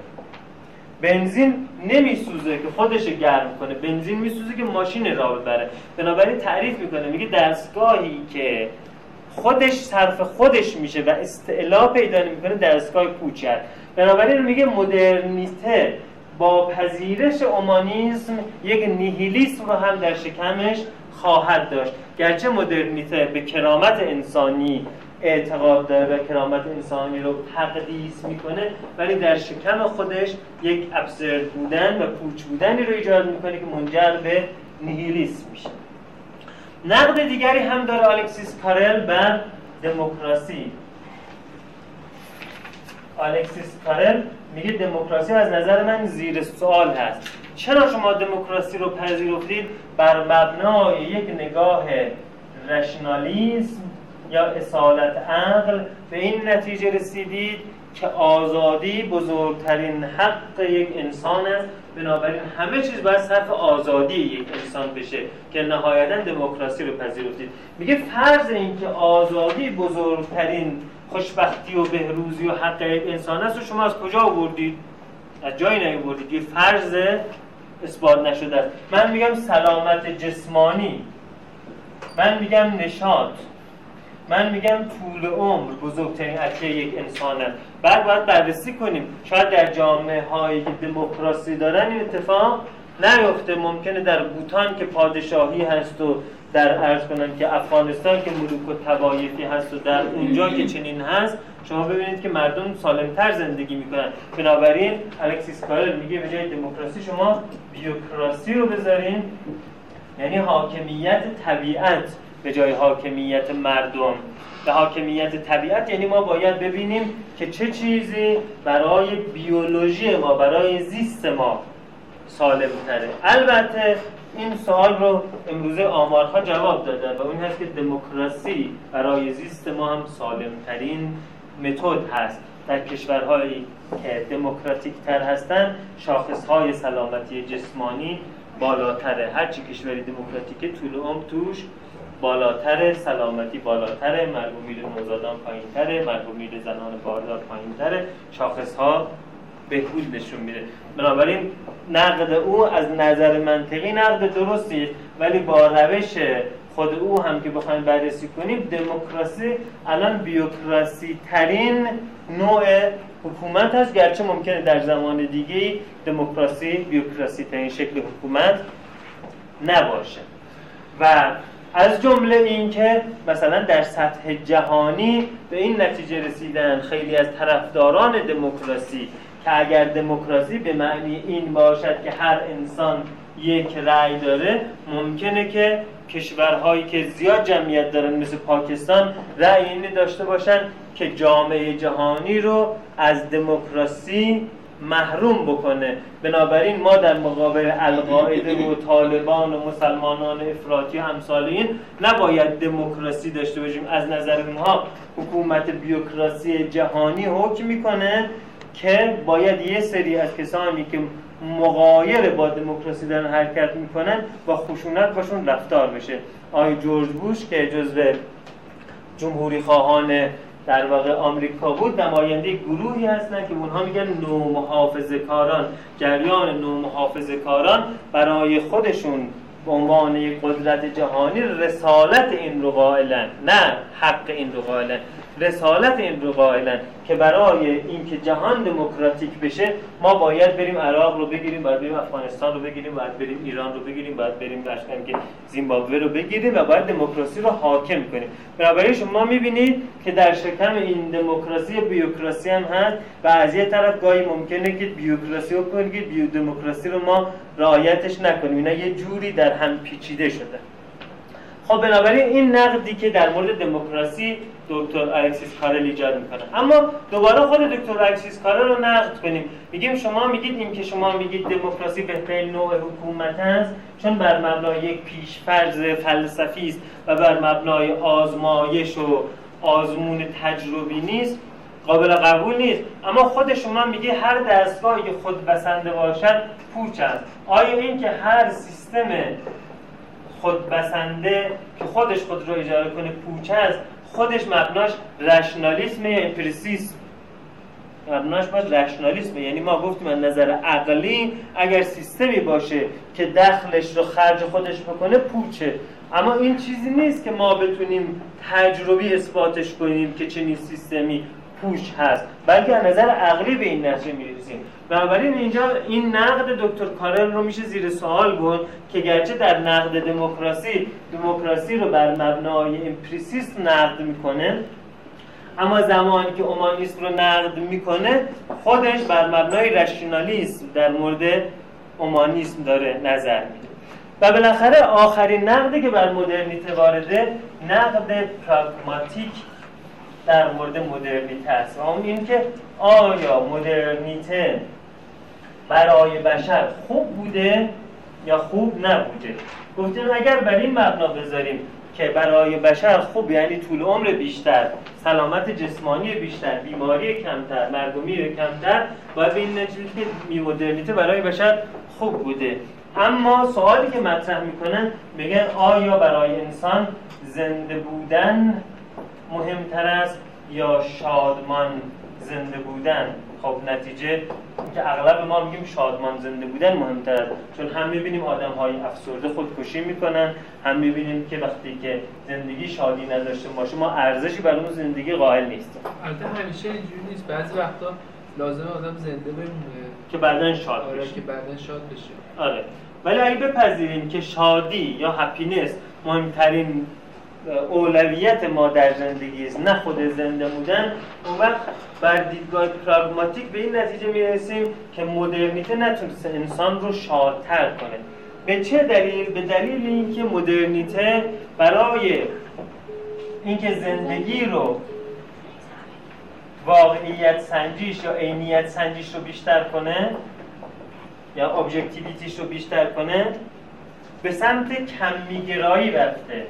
بنزین نمیسوزه که خودش گرم کنه. بنزین میسوزه که ماشین را ببره. بنابراین تعریف می‌کنه میگه دستگاهی که خودش صرف خودش میشه و استعلا پیدا می‌کنه دستگاه کوچک. بنابراین میگه مدرنیته. با پذیرش اومانیسم یک نیهیلیسم رو هم در شکمش خواهد داشت. گرچه مدرنیته به کرامت انسانی اعتقاد داره و کرامت انسانی رو تقدیس می‌کنه ولی در شکم خودش یک ابزرد بودن و پوچ بودنی رو ایجاد می‌کنه که منجر به نیهیلیسم میشه. نقد دیگری هم داره الکسیس کارل بر دموکراسی. الکسیس کارل میگه دموکراسی از نظر من زیر سوال هست. چرا شما دموکراسی رو پذیرفتید؟ بر مبنای یک نگاه رشنالیسم یا اصالت عقل به این نتیجه رسیدید که آزادی بزرگترین حق یک انسان است. بنابراین همه چیز باید صرف آزادی یک انسان بشه که نهایتا دموکراسی رو پذیرفتید. میگه فرض اینکه آزادی بزرگترین خوشبختی و بهروزی و حق انسان است. و شما از کجا آوردید؟ از جایی نیاوردید. یه فرض اثبات نشده است. من میگم سلامت جسمانی. من میگم نشاط. من میگم طول عمر بزرگترین عطیه یک انسان است بعد باید بررسی کنیم. شاید در جامعه هایی دموکراسی دارن این اتفاق نیفته ممکنه در بوتان که پادشاهی هست و در ارز کنم که افغانستان که ملوک و تبایفی هست و در اونجا که چنین هست شما ببینید که مردم سالمتر زندگی می‌کنن. بنابراین الکسیس کارل میگه به جای دموکراسی شما بیوکراسی رو بذارین یعنی حاکمیت طبیعت به جای حاکمیت مردم. به حاکمیت طبیعت یعنی ما باید ببینیم که چه چیزی برای بیولوژی ما برای زیست ما سالم تره البته این سوال رو امروزه آمارها جواب دادن و اون هست که دموکراسی برای زیست ما هم سالم ترین متد هست. در کشورهایی که دموکراتیک تر هستن شاخص های سلامتی جسمانی بالاتره. هرچی کشوری دموکراتیک طول عمر توش بالاتر سلامتی بالاتر مرگومیر نوزادان پایینتره مرگومیر زنان باردار پایینتره. شاخص ها بهبود نشون میده بنابراین نقد او از نظر منطقی نقد درستی ولی با روش خود او هم که بخوایم بررسی کنیم دموکراسی الان بیوکراسی ترین نوع حکومت هست گرچه ممکنه در زمان دیگه دموکراسی بیوکراسی ترین شکل حکومت نباشه. و از جمله اینکه مثلا در سطح جهانی به این نتیجه رسیدن خیلی از طرفداران دموکراسی که اگر دموکراسی به معنی این باشد که هر انسان یک رأی داره ممکنه که کشورهایی که زیاد جمعیت دارن مثل پاکستان رأی اینی داشته باشن که جامعه جهانی رو از دموکراسی محروم بکنه. بنابراین ما در مقابل القاعده و طالبان و مسلمانان افراطی همسال این نباید دموکراسی داشته باشیم. از نظر اونها حکومت بیوکراسی جهانی حکم می‌کنه که باید یه سری از کسانی که مقایر با دموکراسی دارن حرکت می‌کنن با خشونت باشون رفتار بشه. آقای جورج بوش که جزو جمهوری خواهان در واقع آمریکا بود نماینده گروهی هستن که اونها میگن نو محافظه کاران جریان نو محافظه کاران برای خودشون به عنوان یک قدرت جهانی رسالت این رو قائلن نه حق این رو قائلن. رسالت این رو قائلن که برای اینکه جهان دموکراتیک بشه ما باید بریم عراق رو بگیریم باید بریم افغانستان رو بگیریم باید بریم ایران رو بگیریم باید بریم داشتن که زیمبابوه رو بگیریم و باید دموکراسی رو حاکم کنیم. بنابراین شما می‌بینید که در شکم این دموکراسی بیوکراسی هم هست و از یه طرف گاهی ممکنه که بیوکراسی رو کنید بیو دموکراسی رو ما رعایتش نکنیم. اینا یه جوری در هم پیچیده شده. خب بنابراین این نقدی که در مورد دموکراسی دکتر الکسیس کارل ایجاد می‌کنه. اما دوباره خود دکتر الکسیس کارل رو نقد کنیم. میگیم شما میگید این که شما میگید دموکراسی بهترین نوع حکومت است چون بر مبنای یک پیشفرض فلسفی است و بر مبنای آزمایش و آزمون تجربی نیست قابل قبول نیست. اما خود شما میگه هر دستگاهی که خود بسنده باشد پوچ است. آیا این که هر سیستم خود بسنده که خودش خود رو اجاره کنه پوچ است خودش مبناش رشنالیسم یا امپریسیسم. مبناش باید رشنالیسم یعنی ما گفتیم از نظر عقلی اگر سیستمی باشه که دخلش رو خرج خودش بکنه پوچه. اما این چیزی نیست که ما بتونیم تجربی اثباتش کنیم که چنین سیستمی پوش هست. بلکه از نظر عقلی به این نتیجه می‌رسیم بنابراین اینجا این نقد دکتر کارل رو میشه زیر سوال بود که گرچه در نقد دموکراسی دموکراسی رو بر مبنای امپریسیست نقد می‌کنه اما زمانی که اومانیسم رو نقد می‌کنه خودش بر مبنای رشنالیسم در مورد اومانیسم داره نظر میده. و بالاخره آخرین نقدی که بر مدرنیته وارده نقد پراگماتیک در مورد مدرنیته است و اون این که آیا مدرنیته برای بشر خوب بوده یا خوب نبوده. گفتیم اگر بر این مبنا بذاریم که برای بشر خوب یعنی طول عمر بیشتر سلامت جسمانی بیشتر بیماری کمتر مردمی کمتر باید به این نتیجه که مدرنیته برای بشر خوب بوده. اما سوالی که مطرح می‌کنن میگن آیا برای انسان زنده بودن مهمتر است یا شادمان زنده بودن؟ خب نتیجه که اغلب ما میگیم شادمان زنده بودن مهمتر است چون هم می‌بینیم آدم های افسرده خودکشی می‌کنن هم می‌بینیم که وقتی که زندگی شادی نداشته باشه ما ارزشی برای اون زندگی قائل نیستیم. البته همیشه اینجوری نیست. بعضی وقتا لازم آدم زنده بمونه. که بعدا شاد آره بشه. که بعدا شاد بشه. آره. ولی اگه بپذیریم که شادی یا هپینس مهمترین اولویت ما در زندگی است نه خود زنده بودن اون وقت بر دیدگاه پراگماتیک به این نتیجه می‌رسیم که مدرنیته نتونسته انسان رو شادتر کنه. به چه دلیل؟ به دلیل اینکه مدرنیته برای اینکه زندگی رو واقعیت سنجیش یا عینیت سنجیش رو بیشتر کنه یا ابجکتیویتیش رو بیشتر کنه به سمت کمیگرایی رفته.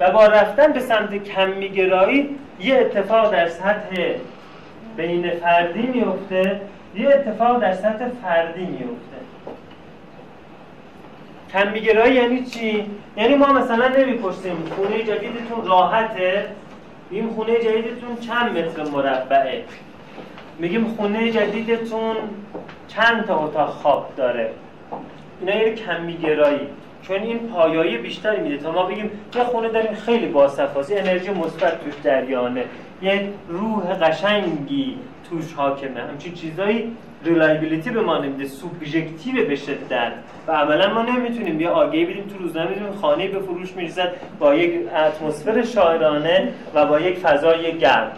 و با رفتن به سمت کمیگرایی یه اتفاق در سطح بین فردی میفته یه اتفاق در سطح فردی میفته کمیگرایی یعنی چی؟ یعنی ما مثلا نمی‌پرسیم خونه جدیدتون راحته؟ این خونه جدیدتون چند متر مربعه؟ میگیم خونه جدیدتون چند تا اتاق خواب داره؟ اینا یه کمی‌گرایی چون این پایایی بیشتری میده تا ما بگیم یه خونه داریم خیلی باصفاست انرژی مثبت توش دریانه یه روح قشنگی توش حاکمه. همچین چیزایی reliability به ما نمیده subjective به شدت. و عملا ما نمی‌تونیم یه آگهی بدیم تو روزنامه بدیم خانه به فروش می‌رسد با یک اتمسفر شاعرانه و با یک فضای گرم.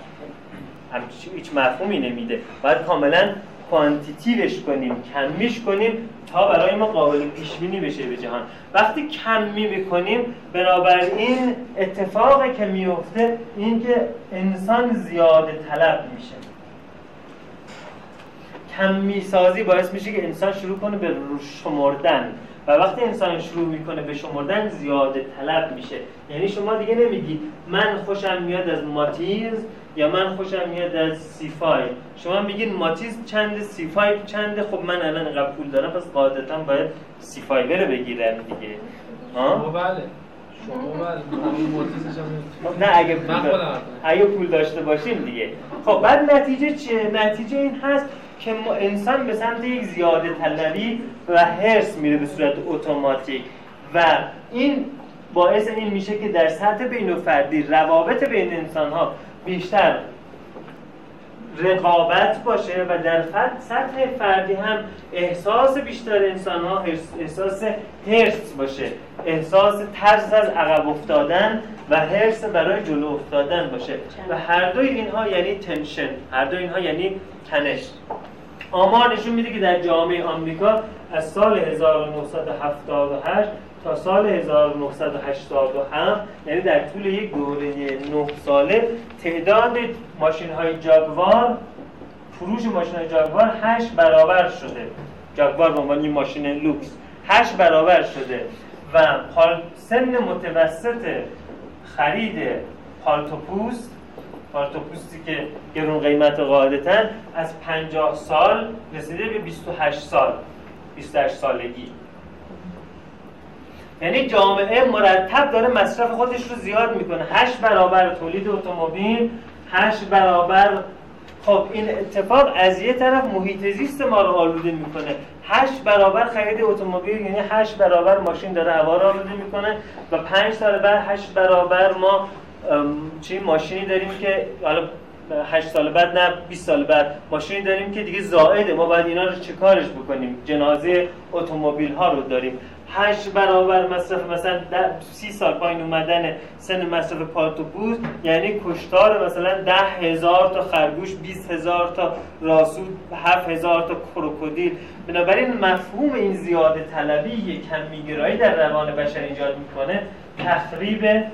هیچ مفهومی نمیده. باید کاملا کوانتیتیوش کنیم کمیش کنیم تا برای ما قابل پیش بینی بشه به جهان. وقتی کمی می‌کنیم بنابراین اتفاقی که میفته این که انسان زیاده طلب میشه. کمی سازی باعث میشه که انسان شروع کنه به شمردن. و وقتی انسان شروع می‌کنه به شمردن زیاده طلب میشه. یعنی شما دیگه نمیگی من خوشم میاد از ماتیز یا من خوشم میاد از C5 شما میگین ماتیز چند C5 چنده خب من الان اینقدر پول دارم پس قاعدتا باید C5 بره بگیرم دیگه. ها؟ بله. بله. نه اگه پول, اگه پول داشته باشیم دیگه. خب بعد نتیجه چیه؟ نتیجه این هست که انسان به سمت یک زیاده طلبی و هرس میره به صورت اتوماتیک. و این باعث این میشه که در سطح بین فردی روابط بین انسان ها بیشتر رقابت باشه و در سطح فردی هم احساس بیشتر انسان ها احساس هرس باشه. احساس ترس از عقب افتادن و هرس برای جلو افتادن باشه. و هر دوی اینها یعنی تنشن هر دوی اینها یعنی تنش. آمار نشون میده که در جامعه آمریکا از سال 1978 تا سال 1987 یعنی در طول یک دوره 9 ساله تعداد ماشین های جاگوار فروش ماشین های جاگوار 8 برابر شده. جاگوار به عنوان ماشین لوکس. 8 برابر شده. و سن متوسط خرید پالتوپوست پالتوپوستی که گرون قیمت قاعدتا از 50 سال رسیده به 28 سال 28 سالگی. یعنی جامعه مرتب داره مصرف خودش رو زیاد می‌کنه. هشت برابر تولید اتومبیل هشت برابر خب این اتفاق از یه طرف محیط زیست ما رو آلوده می‌کنه. هشت برابر خرید اتومبیل یعنی هشت برابر ماشین داره هوا رو آلوده می‌کنه و پنج سال بعد هشت برابر ما چی ماشینی داریم که حالا 8 سال بعد نه 20 سال بعد. ماشینی داریم که دیگه زائده. ما باید اینا رو چه بکنیم؟ جنازه اتومبیل ها رو داریم. هشت برابر مصرف مثلا سی سال پایین اومدن سن مصرف پالتوپوز یعنی کشتار مثلا ده هزار تا خرگوش 20 هزار تا راسود هفت هزار تا کروکودیل. بنابراین مفهوم این زیاده طلبی یک کمیگرایی در روان بشر ایجاد می‌کنه تخریب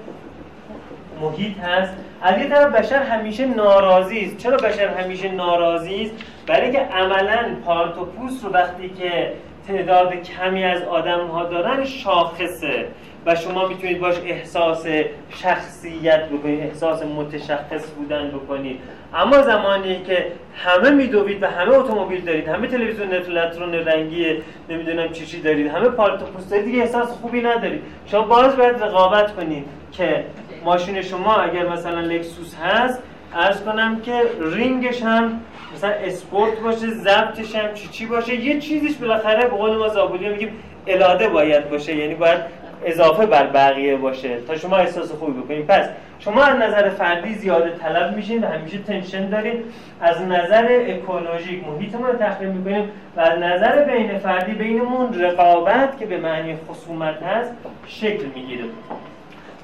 محیط هست. از یه طرف بشر همیشه ناراضی است. چرا بشر همیشه ناراضی است؟ برای که عملا پالتوپوس رو وقتی که تعداد کمی از آدم ها دارن شاخصه و شما می‌تونید باش احساس شخصیت بکنید احساس متشخص بودن بکنید. اما زمانی که همه میدوید و همه اتومبیل دارید همه تلویزیون الکترون رنگی نمی‌دونم چی چی دارید همه پالتو پوست دارید دیگه احساس خوبی ندارید. شما باز باید رقابت کنید که ماشین شما اگر مثلا لکسوس هست ارز کنم که رینگش هم مثلا اسپورت باشه ضبطش هم چی چی باشه یه چیزیش بالاخره به قول ما زابولی میگیم الاده باید باشه یعنی باید اضافه بر بقیه باشه. تا شما احساس خوبی بکنید. پس شما از نظر فردی زیاده طلب میشین و همیشه تنشن دارید از نظر اکولوژیک محیطمون رو تخریب می‌کنیم و از نظر بین فردی بینمون رقابت که به معنی خصومت هست شکل می‌گیره.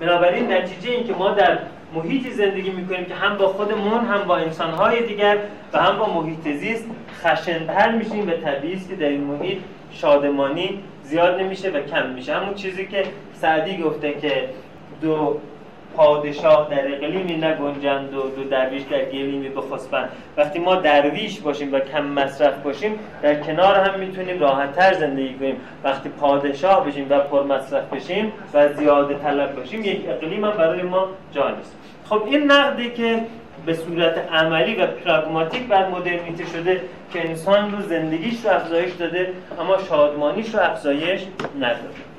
بنابراین نتیجه این که ما در محیطی زندگی می‌کنیم که هم با خودمون هم با انسانهای دیگر و هم با محیط زیست خشنتر میشیم و طبیعی که در این محیط شادمانی زیاد نمیشه و کم میشه. همون چیزی که سعدی گفته که دو پادشاه در اقلیمی نگنجند و دو درویش در گلیمی بخسبند وقتی ما درویش باشیم و کم مصرف باشیم در کنار هم می‌تونیم راحتتر زندگی کنیم. وقتی پادشاه بشیم و پر مصرف بشیم و زیاده طلب باشیم یک اقلیم هم برای ما جا نیست. خب این نقدی که به صورت عملی و پراگماتیک بر مدرنیته شده که انسان رو زندگیش رو افزایش داده اما شادمانیش رو افزایش نداده.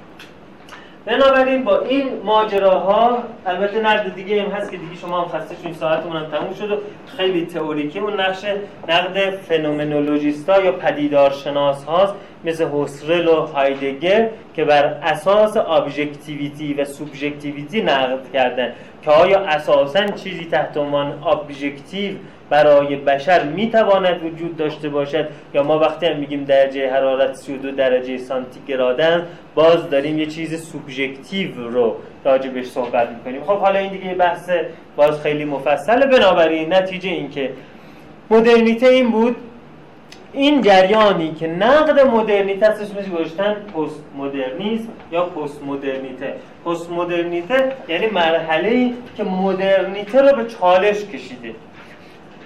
بنابراین با این ماجراها البته نقد دیگه هم هست که دیگه شما هم خسته این ساعتمون هم تموم شد و خیلی تئوریکی اون نقش نقد phenomenologist ا یا پدیدارشناس هاست مثل هوسرل و هایدگر که بر اساس objectivity و subjectivity نقد کردن. که آیا اساسا چیزی تحت عنوان objective برای بشر می‌تواند وجود داشته باشد؟ یا ما وقتی هم میگیم درجه حرارت 32 درجه سانتیگرادن باز داریم یه چیز سوبژکتیو رو راجبش صحبت می‌کنیم. خب حالا این دیگه بحث باز خیلی مفصله. بنابراین نتیجه این که مدرنیته این بود. این جریانی که نقد مدرنیته هستش مثل گذاشتن پست مدرنیسم یا پست مدرنیته پست مدرنیته یعنی مرحله که مدرنیته رو به چالش کشیده.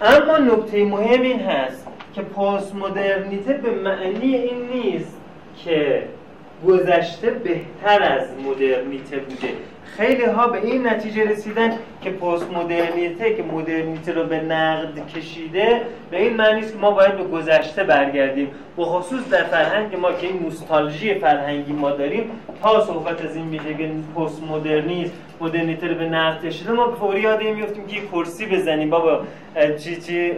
اما نکته مهم این هست که پست مدرنیته به معنی این نیست که گذشته بهتر از مدرنیته بوده. خیلی ها به این نتیجه رسیدن که پست مدرنیته که مدرنیته رو به نقد کشیده به این معنی است که ما باید به گذشته برگردیم. و خصوص در فرهنگ ما که این نوستالژی فرهنگی ما داریم تا صحبت از این میشه که پست مدرنیسم مدرنیته رو به نقد کشیده ما فوری یاد این میفتیم که یه کرسی بزنیم. بابا چی چی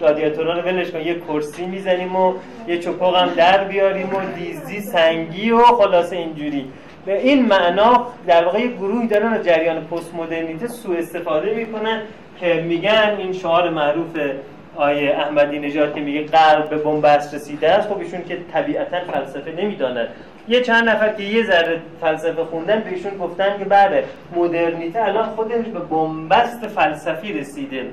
رادیاتورا رو ولش کن. یه کرسی می‌زنیم و یه چپاق هم در بیاریم و دیزی سنگی و خلاصه اینجوری. به این معنا در واقع گروهی دارن از جریان پست مدرنیته سوء استفاده می‌کنن که میگن این شعار معروف آیه احمدی نژاد که میگه قلب به بنبست رسیده است خب ایشون که طبیعتا فلسفه نمی‌دانند یه چند نفر که یه ذره فلسفه خوندن بهشون گفتن که بله مدرنیته الان خودش به بنبست فلسفی رسیده.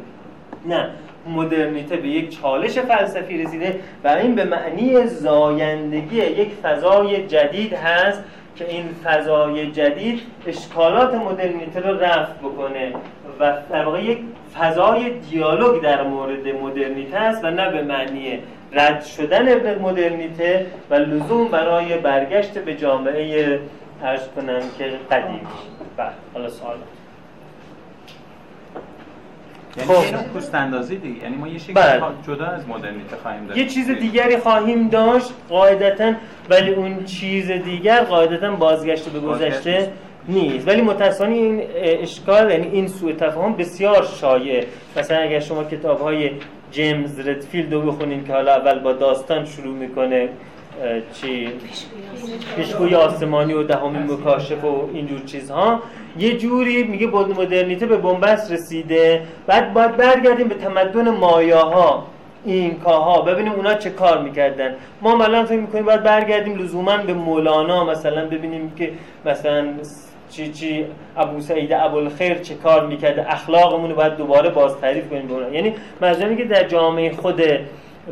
نه مدرنیته به یک چالش فلسفی رسیده و این به معنی زایندگی یک فضای جدید هست که این فضای جدید اشکالات مدرنیته رو رفت بکنه و در واقع یک فضای دیالوگ در مورد مدرنیته است و نه به معنی رد شدن مدرنیته و لزوم برای برگشت به جامعه ارز کنم که قدیم بله حالا سوال. یعنی خب. پوست اندازی دیگه. یعنی ما یه شکل بله. جدا از مدرنیته خواهیم داشت یه چیز دیگری خواهیم داشت قاعدتا ولی اون چیز دیگر قاعدتا بازگشت به گذشته نیست. ولی متاسفانه این اشکال یعنی این سوء تفاهم بسیار شایع. مثلا اگر شما کتاب های جیمز ردفیلد رو بخونین که حالا اول با داستان شروع می‌کنه چی؟ پیشگوی آسمانی و دهمین مکاشف و اینجور چیزها. یه جوری میگه بود مدرنیته به بنبست رسیده. بعد باید برگردیم به تمدن مایاها اینکاها. ببینیم اونا چه کار می‌کردن. ما الان فکر می‌کنیم باید برگردیم لزوما به مولانا مثلا ببینیم که مثلا چی چی ابو سعید ابوالخیر چه کار می‌کرده. اخلاقمون رو باید دوباره باز تعریف کنیم یعنی منظورم که در جامعه خود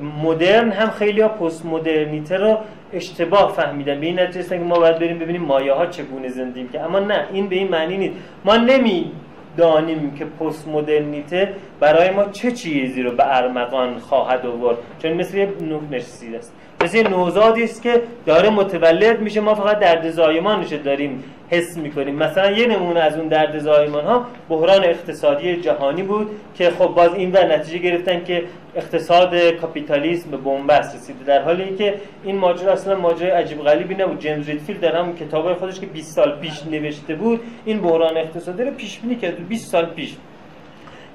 مدرن هم خیلی ها پست مدرنیته رو اشتباه فهمیدن. به این نتیجه که ما باید بریم ببینیم مایه ها چگونه زندگی که اما نه این به این معنی نیست. ما نمی دانیم که پست مدرنیته برای ما چه چیزی رو به ارمغان خواهد آورد. چون مثل یه نوک است. مثل نوزادی است که داره متولد میشه. ما فقط درد زایمانش داریم حس می‌کنیم. مثلا یه نمونه از اون درد زایمان ها بحران اقتصادی جهانی بود که خب باز این و نتیجه گرفتن که اقتصاد کاپیتالیسم به بنبست رسیده در حالی که این ماجرا اصلا ماجرای عجیب غریبی نبود. جیمز ریدفیلد در همون کتابای خودش که 20 سال پیش نوشته بود این بحران اقتصادی رو پیش بینی کرد 20 سال پیش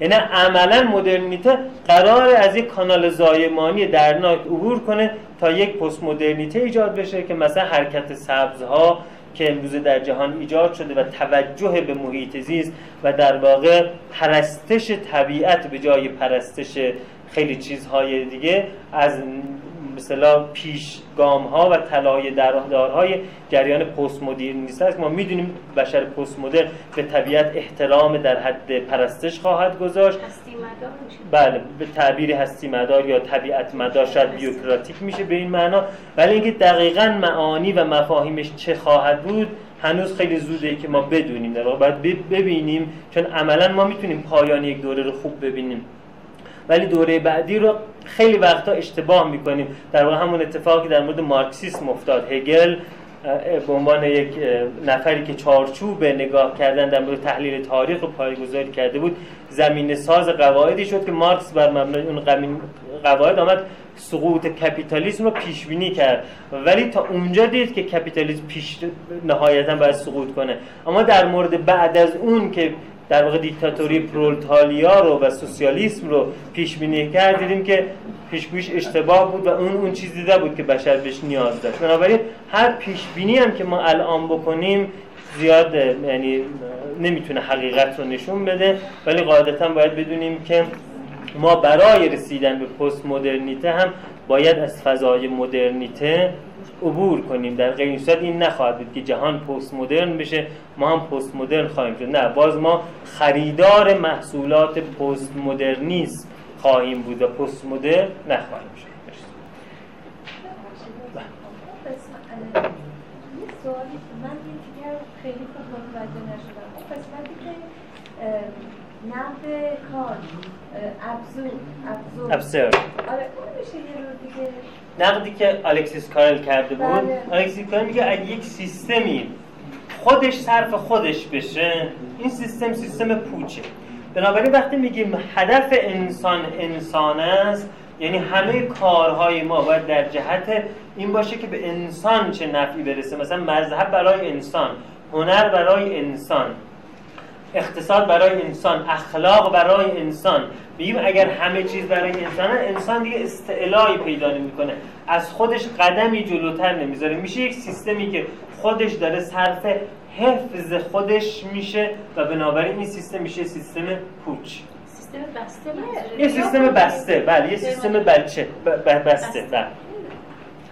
یعنی عملا مدرنیته قرار از یک کانال زایمانی درناک عبور کنه تا یک پست مدرنیته ایجاد بشه که مثلا حرکت سبزها که امروز در جهان ایجاد شده و توجه به محیط زیست و در واقع پرستش طبیعت به جای پرستش خیلی چیزهای دیگه از مثلا پیش گام ها و طلای دارهای جریان پست مدرنیسم است. ما می‌دونیم بشر پست مدرن به طبیعت احترام در حد پرستش خواهد گذاشت. بله به تعبیر هستی مدار یا طبیعت مدار شاید بیوکراتیک میشه به این معنا. ولی اینکه دقیقا معانی و مفاهیمش چه خواهد بود هنوز خیلی زوده که ما بدونیم. در باید ببینیم چون عملا ما می‌تونیم پایان یک دوره رو خوب ببینیم. ولی دوره بعدی رو خیلی وقتا اشتباه می‌کنیم. در واقع همون اتفاقی در مورد مارکسیسم افتاد. هگل به عنوان یک نفری که چارچوب نگاه کردن در مورد تحلیل تاریخ رو پایگذاری کرده بود زمین ساز قواعدی شد که مارکس بر مبنای اون قواعد آمد سقوط کپیتالیسم رو پیش بینی کرد. ولی تا اونجا دید که کپیتالیسم پیش نهایتا باید سقوط کنه. اما در مورد بعد از اون که در واقع دیکتاتوری پرولتالیا رو و سوسیالیسم رو پیش بینی کرد دیدیم که پیشگویش اشتباه بود و اون اون چیزی دیده بود که بشر بهش نیاز داشت. بنابراین هر پیش بینی هم که ما الان بکنیم زیاد یعنی نمی‌تونه حقیقت رو نشون بده ولی قاعدتا باید بدونیم که ما برای رسیدن به پست مدرنیته هم باید از فضای مدرنیته عبور کنیم. در غیر صورت این نخواهد بود که جهان پست مدرن بشه. ما هم پست مدرن خواهیم شد. نه باز ما خریدار محصولات پست مدرنیسم خواهیم بود و پست مدرن نخواهیم شد. سوالی من این خیلی خوب متوجه نشدم اون قسمتی که نقد کار ابزور ابزور آره اون میشه یه رو دیگه نقدی که الکسیس کارل کرده بود بله. الکسیس کارل میگه اگه یک سیستمی خودش صرف خودش بشه این سیستم سیستم پوچه. بنابراین وقتی میگیم هدف انسان انسان است یعنی همه کارهای ما باید در جهت این باشه که به انسان چه نفعی برسه. مثلا مذهب برای انسان هنر برای انسان اقتصاد برای انسان اخلاق برای انسان. بگیم اگر همه چیز برای انسان انسان دیگه استعلایی پیدا نمی‌کنه. از خودش قدمی جلوتر نمی‌ذاره. میشه یک سیستمی که خودش داره صرف حفظ خودش میشه و بنابراین این سیستم میشه سیستم پوچ. سیستم بسته یه سیستم بسته. بله یه سیستم بچه. بسته. بله.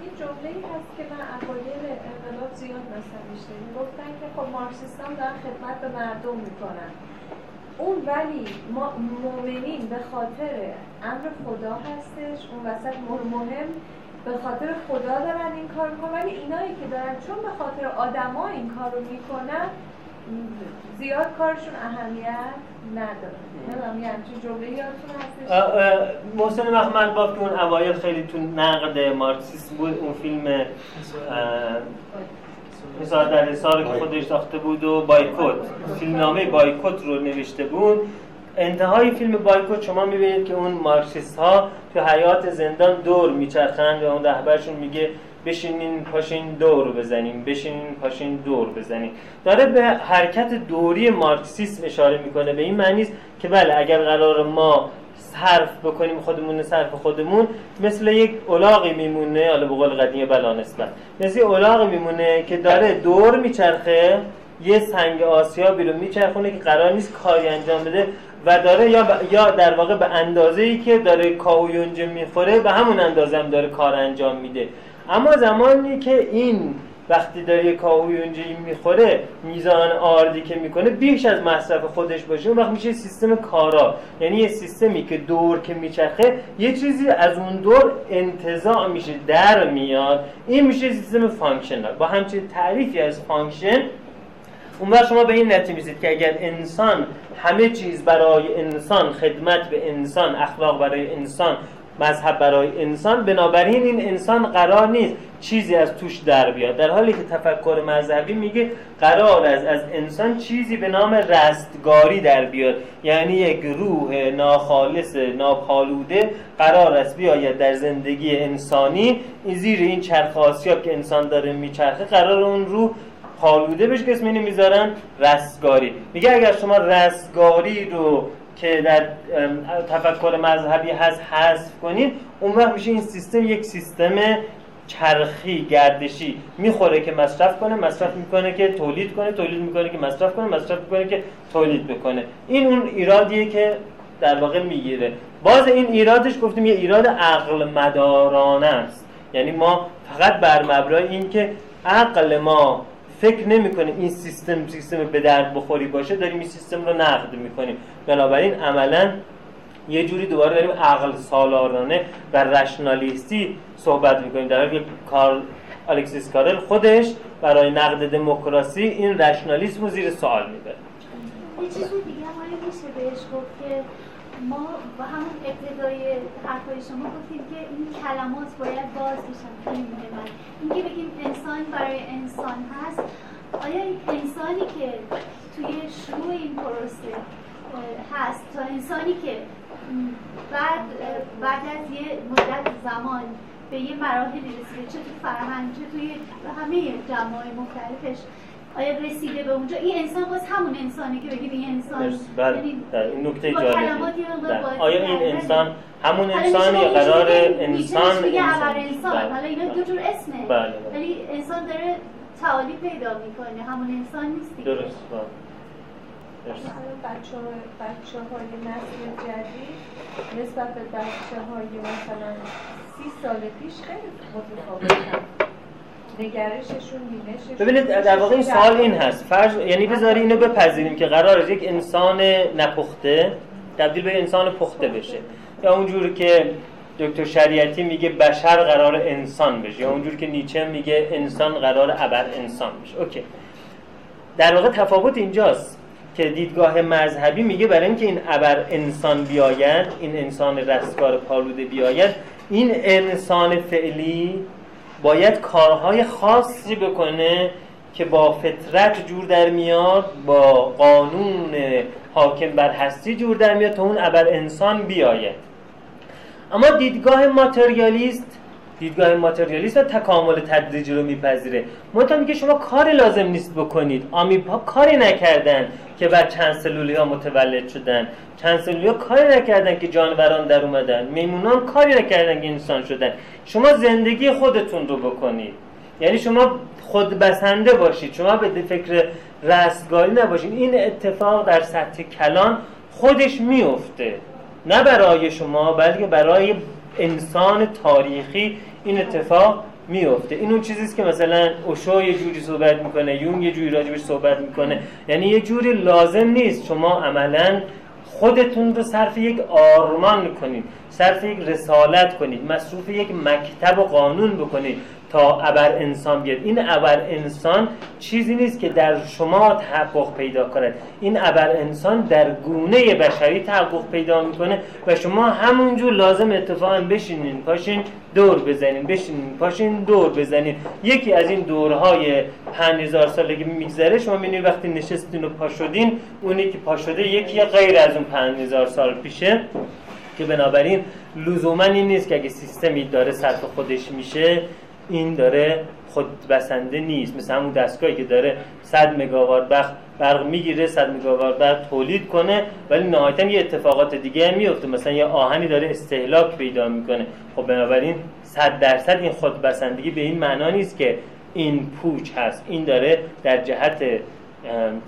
این جمله هست که من اوایل انقلاب زیاد مثلا میشنیم گفتن که خب مارکسیستان دارن خدمت به مردم می‌کنن. اون ولی ما مؤمنین به خاطر امر خدا هستش اون وسط مهم به خاطر خدا دارن این کار می‌کنن. ولی اینایی که دارن چون به خاطر آدما این کار رو می‌کنن زیاد کارشون اهمیت نداره. محسن محمد باف که اون اوایل خیلی تو نقد مارکسیسم بود اون فیلم مثال در سال که خودش ساخته بود و بایکوت. فیلمنامه بایکوت رو نوشته بود. انتهای فیلم بایکوت شما می‌بینید که اون مارکسیست ها تو حیات زندان دور میچرخند و اون رهبرشون میگه بشینین پاشین دور بزنیم بشینین پاشین دور بزنیم. داره به حرکت دوری مارکسیسم اشاره می‌کنه. به این معنی است که بله اگر قرار ما صرف بکنیم خودمون صرف خودمون مثل یک اولاغی میمونه حالا به قول قدیم بلا نسبت. مثل اولاغی میمونه که داره دور میچرخه یه سنگ آسیا رو میچرخونه که قرار نیست کاری انجام بده و داره یا, یا در واقع به اندازه ای که داره کاویونجه می‌خوره به همون اندازه هم داره کار انجام میده. اما زمانی که این وقتی داره یه کاهی می‌خوره میزان آردی که می‌کنه بیش از مصرف خودش باشه. اون وقت میشه سیستم کارا. یعنی یه سیستمی که دور که میچرخه یه چیزی از اون دور انتزاع میشه در میاد. این میشه سیستم functional با همچین تعریفی از function اون وقت شما به این نتیجه می‌رسید که اگر انسان همه چیز برای انسان خدمت به انسان اخلاق برای انسان مذهب برای انسان بنابراین این انسان قرار نیست چیزی از توش در بیاد. در حالی که تفکر مذهبی میگه قرار است از انسان چیزی به نام رستگاری در بیاد. یعنی یک روح ناخالص ناپالوده قرار است بیاید در زندگی انسانی. زیر این چرخ آسیاب که انسان داره میچرخه قرار اون روح پالوده بهش که اسم می‌ذارن رستگاری. میگه اگر شما رستگاری رو که در تفکر مذهبی هست حذف کنید اون وقت میشه این سیستم یک سیستم چرخی گردشی. می‌خوره که مصرف کنه مصرف می‌کنه که تولید کنه تولید می‌کنه که مصرف کنه مصرف می‌کنه که تولید بکنه. این اون ایرادیه که در واقع می‌گیره. باز این ایرادش گفتیم یه ایراد عقل مدارانه است. یعنی ما فقط بر مبنای این که عقل ما فکر نمی‌کنه این سیستم سیستم به درد بخوری باشه داریم این سیستم رو نقد می‌کنیم. بنابراین عملا یه جوری دوباره داریم عقل سالارانه و رشنالیستی صحبت می‌کنیم. در حالی که کارل الکسیس کارل خودش برای نقد دموکراسی این رشنالیسم رو زیر سوال می‌بره. یه چیز دیگه میشه بهش گفت که ما با همون ابتدای حرفای شما گفتیم که این کلمات باید باز بشن خیلی مهمه اینکه بگیم انسان برای انسان هست آیا این انسانی که توی شروع این پروسه هست تا انسانی که بعد بعد از یه مدت زمان به یه مراحلی رسیده چه تو فرهنگ چه توی همه جمعای مختلفش آیا رسیده به اونجا؟ این انسان باز همون انسانی که بگیم این انسان. بله. یعنی این نکته جالبی. آیا این انسان همون انسان یا قرار انسان انسان؟ انسان. بله. حالا اینا دو جور اسمه. بله، ولی انسان داره تعالی پیدا می‌کنه. همون انسان نیست درست بچه, بچه های نسل جدید نسبت به بچه های مثلا سی سال پیش خیلی متفاوتن نگرششون ببینید در واقع این سوال این هست. فرض یعنی بذاری اینو بپذیریم که قرار از یک انسان نپخته تبدیل به انسان پخته بشه. یا اونجور که دکتر شریعتی میگه بشر قرار انسان بشه. یا اونجور که نیچه میگه انسان قرار ابر انسان بشه. اوکی. در واقع تفاوت اینجاست که دیدگاه مذهبی میگه برای اینکه این ابر انسان بیاید این انسان رستگار پالوده بیاید این انسان فعلی باید کارهای خاصی بکنه که با فطرت جور در میاد با قانون حاکم بر هستی جور در میاد تا اون ابر انسان بیاید. اما دیدگاه ماتریالیست دیدگاه ماتریالیست تکامل تدریجی رو میپذیره. منتها میگه شما کاری لازم نیست بکنید. آمیبا کاری نکردن. که بعد چند سلولی ها متولد شدن. چند سلولی ها کاری نکردن که جانوران در اومدن. میمونان کاری نکردن که انسان شدن. شما زندگی خودتون رو بکنید. یعنی شما خود بسنده باشید. شما به فکر رستگاری نباشید. این اتفاق در سطح کلان خودش میفته. نه برای شما بلکه برای انسان تاریخی این اتفاق میفته این اون چیزیست که مثلا اوشو یه جوری صحبت می‌کنه یون یه جوری راجبش صحبت می‌کنه. یعنی یه جوری لازم نیست شما عملا خودتون رو صرف یک آرمان کنید. صرف یک رسالت کنید مصروف یک مکتب و قانون بکنید تا ابر انسان بیاد. این ابر انسان چیزی نیست که در شما تحقق پیدا کند. این ابر انسان در گونه بشری تحقق پیدا می‌کنه و شما همونجور لازم اتفاقا بشینین پاشین دور بزنین بشینین پاشین دور بزنین. یکی از این دورهای 5000 سالگی میگذره شما می‌بینید وقتی نشستین و پا شدین اونی که پا شده یکی غیر از اون 5000 سال پیشه. که بنابراین لزوما این نیست که اگه سیستمی داره صرف خودش میشه این داره خود بسنده نیست. مثل همون دستگاهی که داره 100 مگاوات برق برق می‌گیره 100 مگاوات برق تولید کنه ولی نهایتا یه اتفاقات دیگه هم میفته. مثلا یه آهنی داره استهلاک پیدا می‌کنه. خب بنابراین 100 درصد این خود بسندگی به این معنا نیست که این پوچ هست. این داره در جهت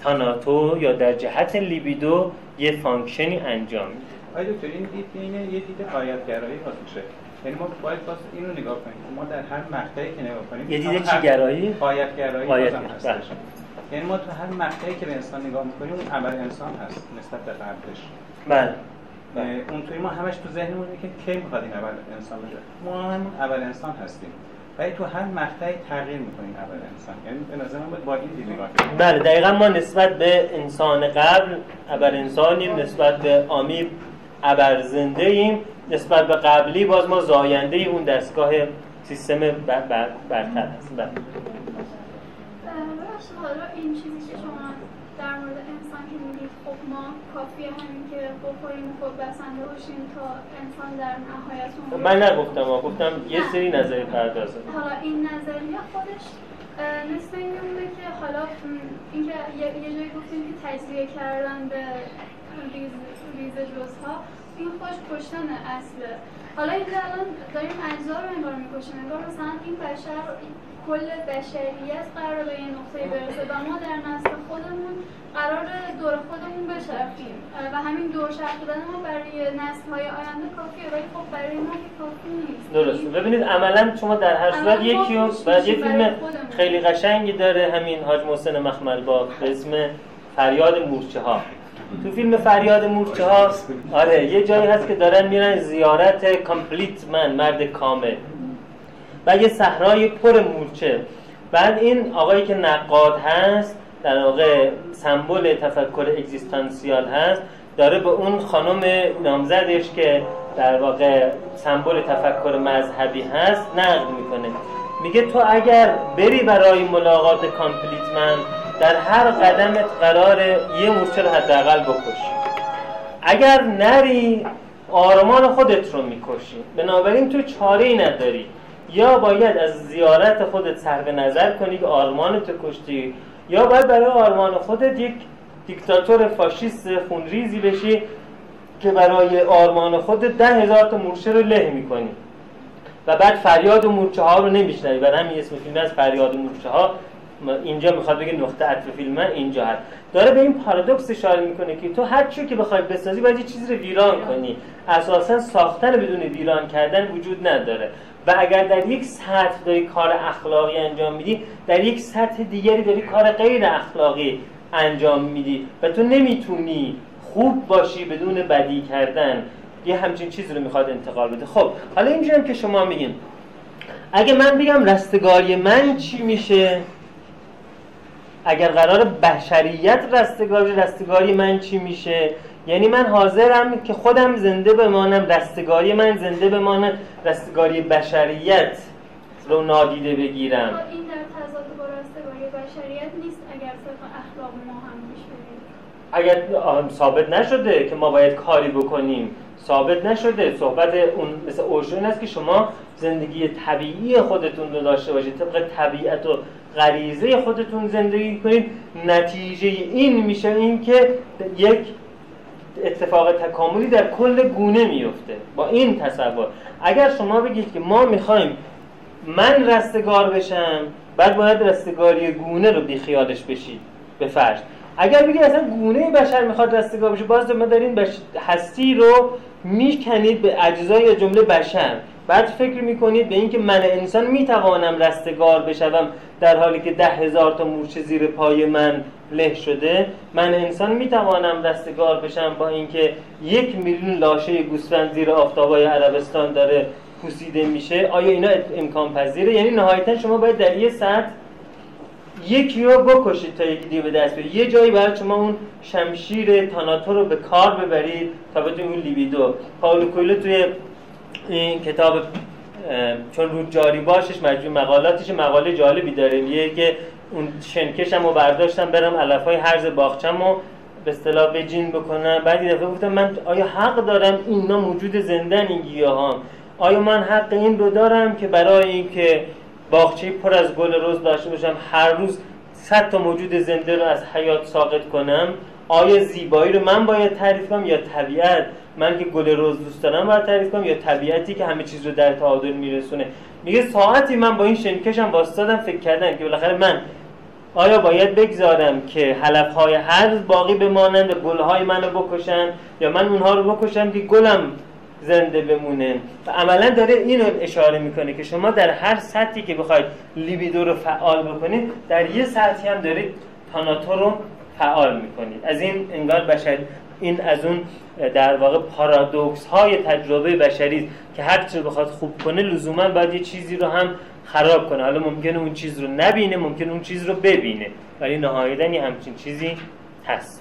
تاناتو یا در جهت لیبیدو یه function ی انجام میده. آیا دکتر این دید اینه یه دید غایت‌گرایی میشه. یعنی ما باید باز اینو نگاه کنیم. ما در هر مقطعی که نگاه کنیم یه دیده چی گرایی؟ غایت گرایی غایت بله. یعنی ما تو هر مقطعی که به انسان نگاه می‌کنیم اون اول انسان هست نسبت به قبلش. بله. اون توی ما همش تو ذهنمونه که کی می‌خواد این اول انسان بشه. ما همون اول انسان هستیم. ولی تو هر مقطعی تغییر می‌کنیم اول انسان. یعنی به نظر من باید با این دید نگاه کنیم. بله دقیقا ما نسبت به انسان قبل اول انسانیم نسبت به آمیب ابر زنده ایم نسبت به قبلی باز ما زاینده اون دستگاه سیستم بر بر برتر هست بله. حالا این چیزی که شما در مورد انسان که میگید خب ما کافیه همین که بخوریم خود بسنده باشیم تا انسان در نهایت من نگفتم گفتم یه سری نظری پردازه حالا این نظریه خودش مثل این که حالا اینکه یه جایی گفتیم که تجزیه کردن به ریز, ریز جزها این خوش کشتن اصله. حالا این الان داریم اجزا رو انگار می‌کشیم انگار مثلا این بشر کل بشریت قرار به یه نقطه برسه و ما در نسل خودمون قرار دور خودمون بچرخیم. و همین دور چرخیدن ما برای نسل های آینده کافیه ولی خب برای ما کافی نیست. درست ببینید عملا شما در هر صورت یکی و یه فیلم خیلی قشنگی داره همین حاج محسن مخمل با به اسم فریاد مورچه ها تو فیلم فریاد مورچه ها آره یه جایی هست که دارن میرن زیارت complete man مرد کامل. و یه صحرای پر مورچه. بعد این آقایی که نقاد هست در واقع سمبل تفکر اگزیستانسیال هست داره به اون خانم نامزدش که در واقع سمبل تفکر مذهبی هست نقد می‌کنه. میگه تو اگر بری برای ملاقات complete man در هر قدمت قرار یه مورچه رو حداقل بکشی. اگر نری آرمان خودت رو می‌کشی. بنابراین تو چاره ای نداری. یا باید از زیارت خودت صرف نظر کنی که آرمان تو کشتی یا باید برای آرمان خودت یک دیکتاتور فاشیست خونریزی بشی که برای آرمان خودت ده هزار تا مورچه رو له می‌کنی. و بعد فریاد و مورچه ها رو نمیشنوی. برای همین اسم فیلم از فریاد و مورچه ها اینجا می‌خواد بگه نقطه عطف فیلم من اینجا هست. داره به این پارادوکس اشاره می‌کنه که تو هر چیزی که بخوای بسازی باید یه چیزی رو ویران کنی. اساسا ساختن بدون ویران کردن وجود نداره. و اگر در یک سطح داری کار اخلاقی انجام میدی در یک سطح دیگری داری کار غیر اخلاقی انجام میدی. و تو نمی‌تونی خوب باشی بدون بدی کردن. یه همچین چیزی رو می‌خواد انتقال بده. خب حالا اینجوری که شما میگین. اگه من بگم رستگاری من چی میشه؟ اگر قرار بشریت رستگاری رستگاری من چی میشه؟ یعنی من حاضرم که خودم زنده بمانم رستگاری من زنده بمانم رستگاری بشریت رو نادیده بگیرم. این در تضاد با رستگاری بشریت نیست اگر اخلاق ما هم اگر ثابت نشده که ما باید کاری بکنیم ثابت نشده. صحبت اون مثل اوشون است که شما زندگی طبیعی خودتون رو داشته باشید طبق طبیعت و غریزه خودتون زندگی کنید. نتیجه این میشه این که یک اتفاق تکاملی در کل گونه میفته. با این تصور. اگر شما بگید که ما می‌خوایم من رستگار بشم بعد باید رستگاری گونه رو بیخیالش بشید. به فرض. اگر بگید اصلا گونه بشر می‌خواد رستگار بشه باز ما دارین بش... هستی رو می‌کنید به اجزای جمله بشر. بعد فکر می‌کنید به اینکه من انسان می‌توانم رستگار بشوم در حالی که ده هزار تا مورچه زیر پای من له شده من انسان می‌توانم رستگار بشم با اینکه یک میلیون لاشه گوسفند زیر آفتابای عربستان داره پوسیده میشه. آیا اینا امکان پذیره؟ یعنی نهایتا شما باید در یه سطح یکی رو بکشید تا یکی دیگه به دست بیارید. یه جایی باید شما اون شمشیر تاناتو رو به کار ببرید. تا بتونید اون لیبیدو. پاولو کویلو توی این کتاب چون رو جاری باشش مجموع مقالاتش مقاله جالبی داره. میگه که اون شنکشم رو برداشتم برم علف های هرز باغچم رو به اصطلاح بجین بکنم. بعد دفعه گفتم من آیا حق دارم اینا موجود زندن این آیا من حق این رو دارم که برای اینکه باغچه پر از گل روز داشته باشم؟ هر روز صد تا موجود زنده رو از حیات ساقط کنم؟ آیا زیبایی رو من باید تعریف کنم یا طبیعت؟ من که گل روز دوست دارم باید تعریف کنم یا طبیعتی که همه چیز رو در تعادل میرسونه؟ میگه ساعتی من با این شنکشم باستادم فکر کردم که بالاخره من آیا باید بگذارم که حلف های هر باقی بمانند گل های منو بکشن یا من اونها رو بکشم که گلم زنده بمونه. و عملا داره اینو اشاره می‌کنه که شما در هر سطحی که بخواید لیبیدو رو فعال بکنید در یه سطحی هم دارید تاناتو رو فعال می‌کنید. از این انگار بشر این از اون در واقع پارادوکس های تجربه بشری که هر چیز بخواد خوب کنه لزوما باید یه چیزی رو هم خراب کنه. حالا ممکنه اون چیز رو نبینه ممکنه اون چیز رو ببینه. ولی نهایتا همچین چیزی هست.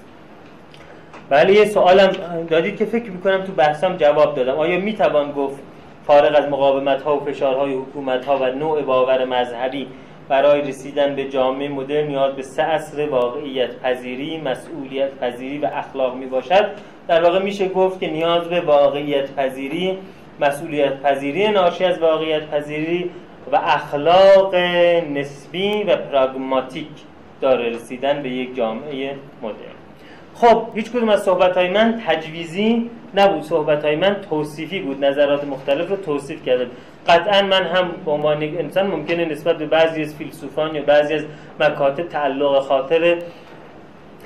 ولی یه سوالم دادید که فکر می‌کنم تو بحثم جواب دادم. آیا می‌توان گفت فارغ از مقاومت ها و فشارهای حکومت ها و نوع باور مذهبی برای رسیدن به جامعه مدرن نیاز به سه اصل واقعیت پذیری، مسئولیت پذیری و اخلاق می باشد در واقع میشه گفت که نیاز به واقعیت پذیری، مسئولیت پذیری ناشی از واقعیت پذیری و اخلاق نسبی و پراگماتیک داره رسیدن به یک جامعه مدرن. خب هیچ کدوم از صحبت های من تجویزی نبود. صحبت های من توصیفی بود نظرات مختلف رو توصیف کردم. قطعا من هم به عنوان انسان ممکنه نسبت به بعضی از فیلسوفان یا بعضی از مکاتب تعلق خاطر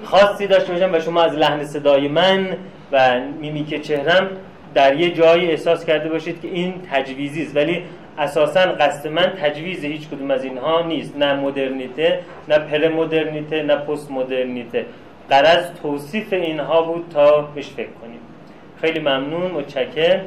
خاصی داشته باشم و شما از لحن صدای من و میمیک چهرم در یه جایی احساس کرده باشید که این تجویزی است. ولی اساسا قصد من تجویز هیچ کدوم از اینها نیست. نه مدرنیته نه پر مدرنیته نه پست مدرنیته قرض توصیف اینها بود تا بهش فکر کنیم. خیلی ممنون متشکرم.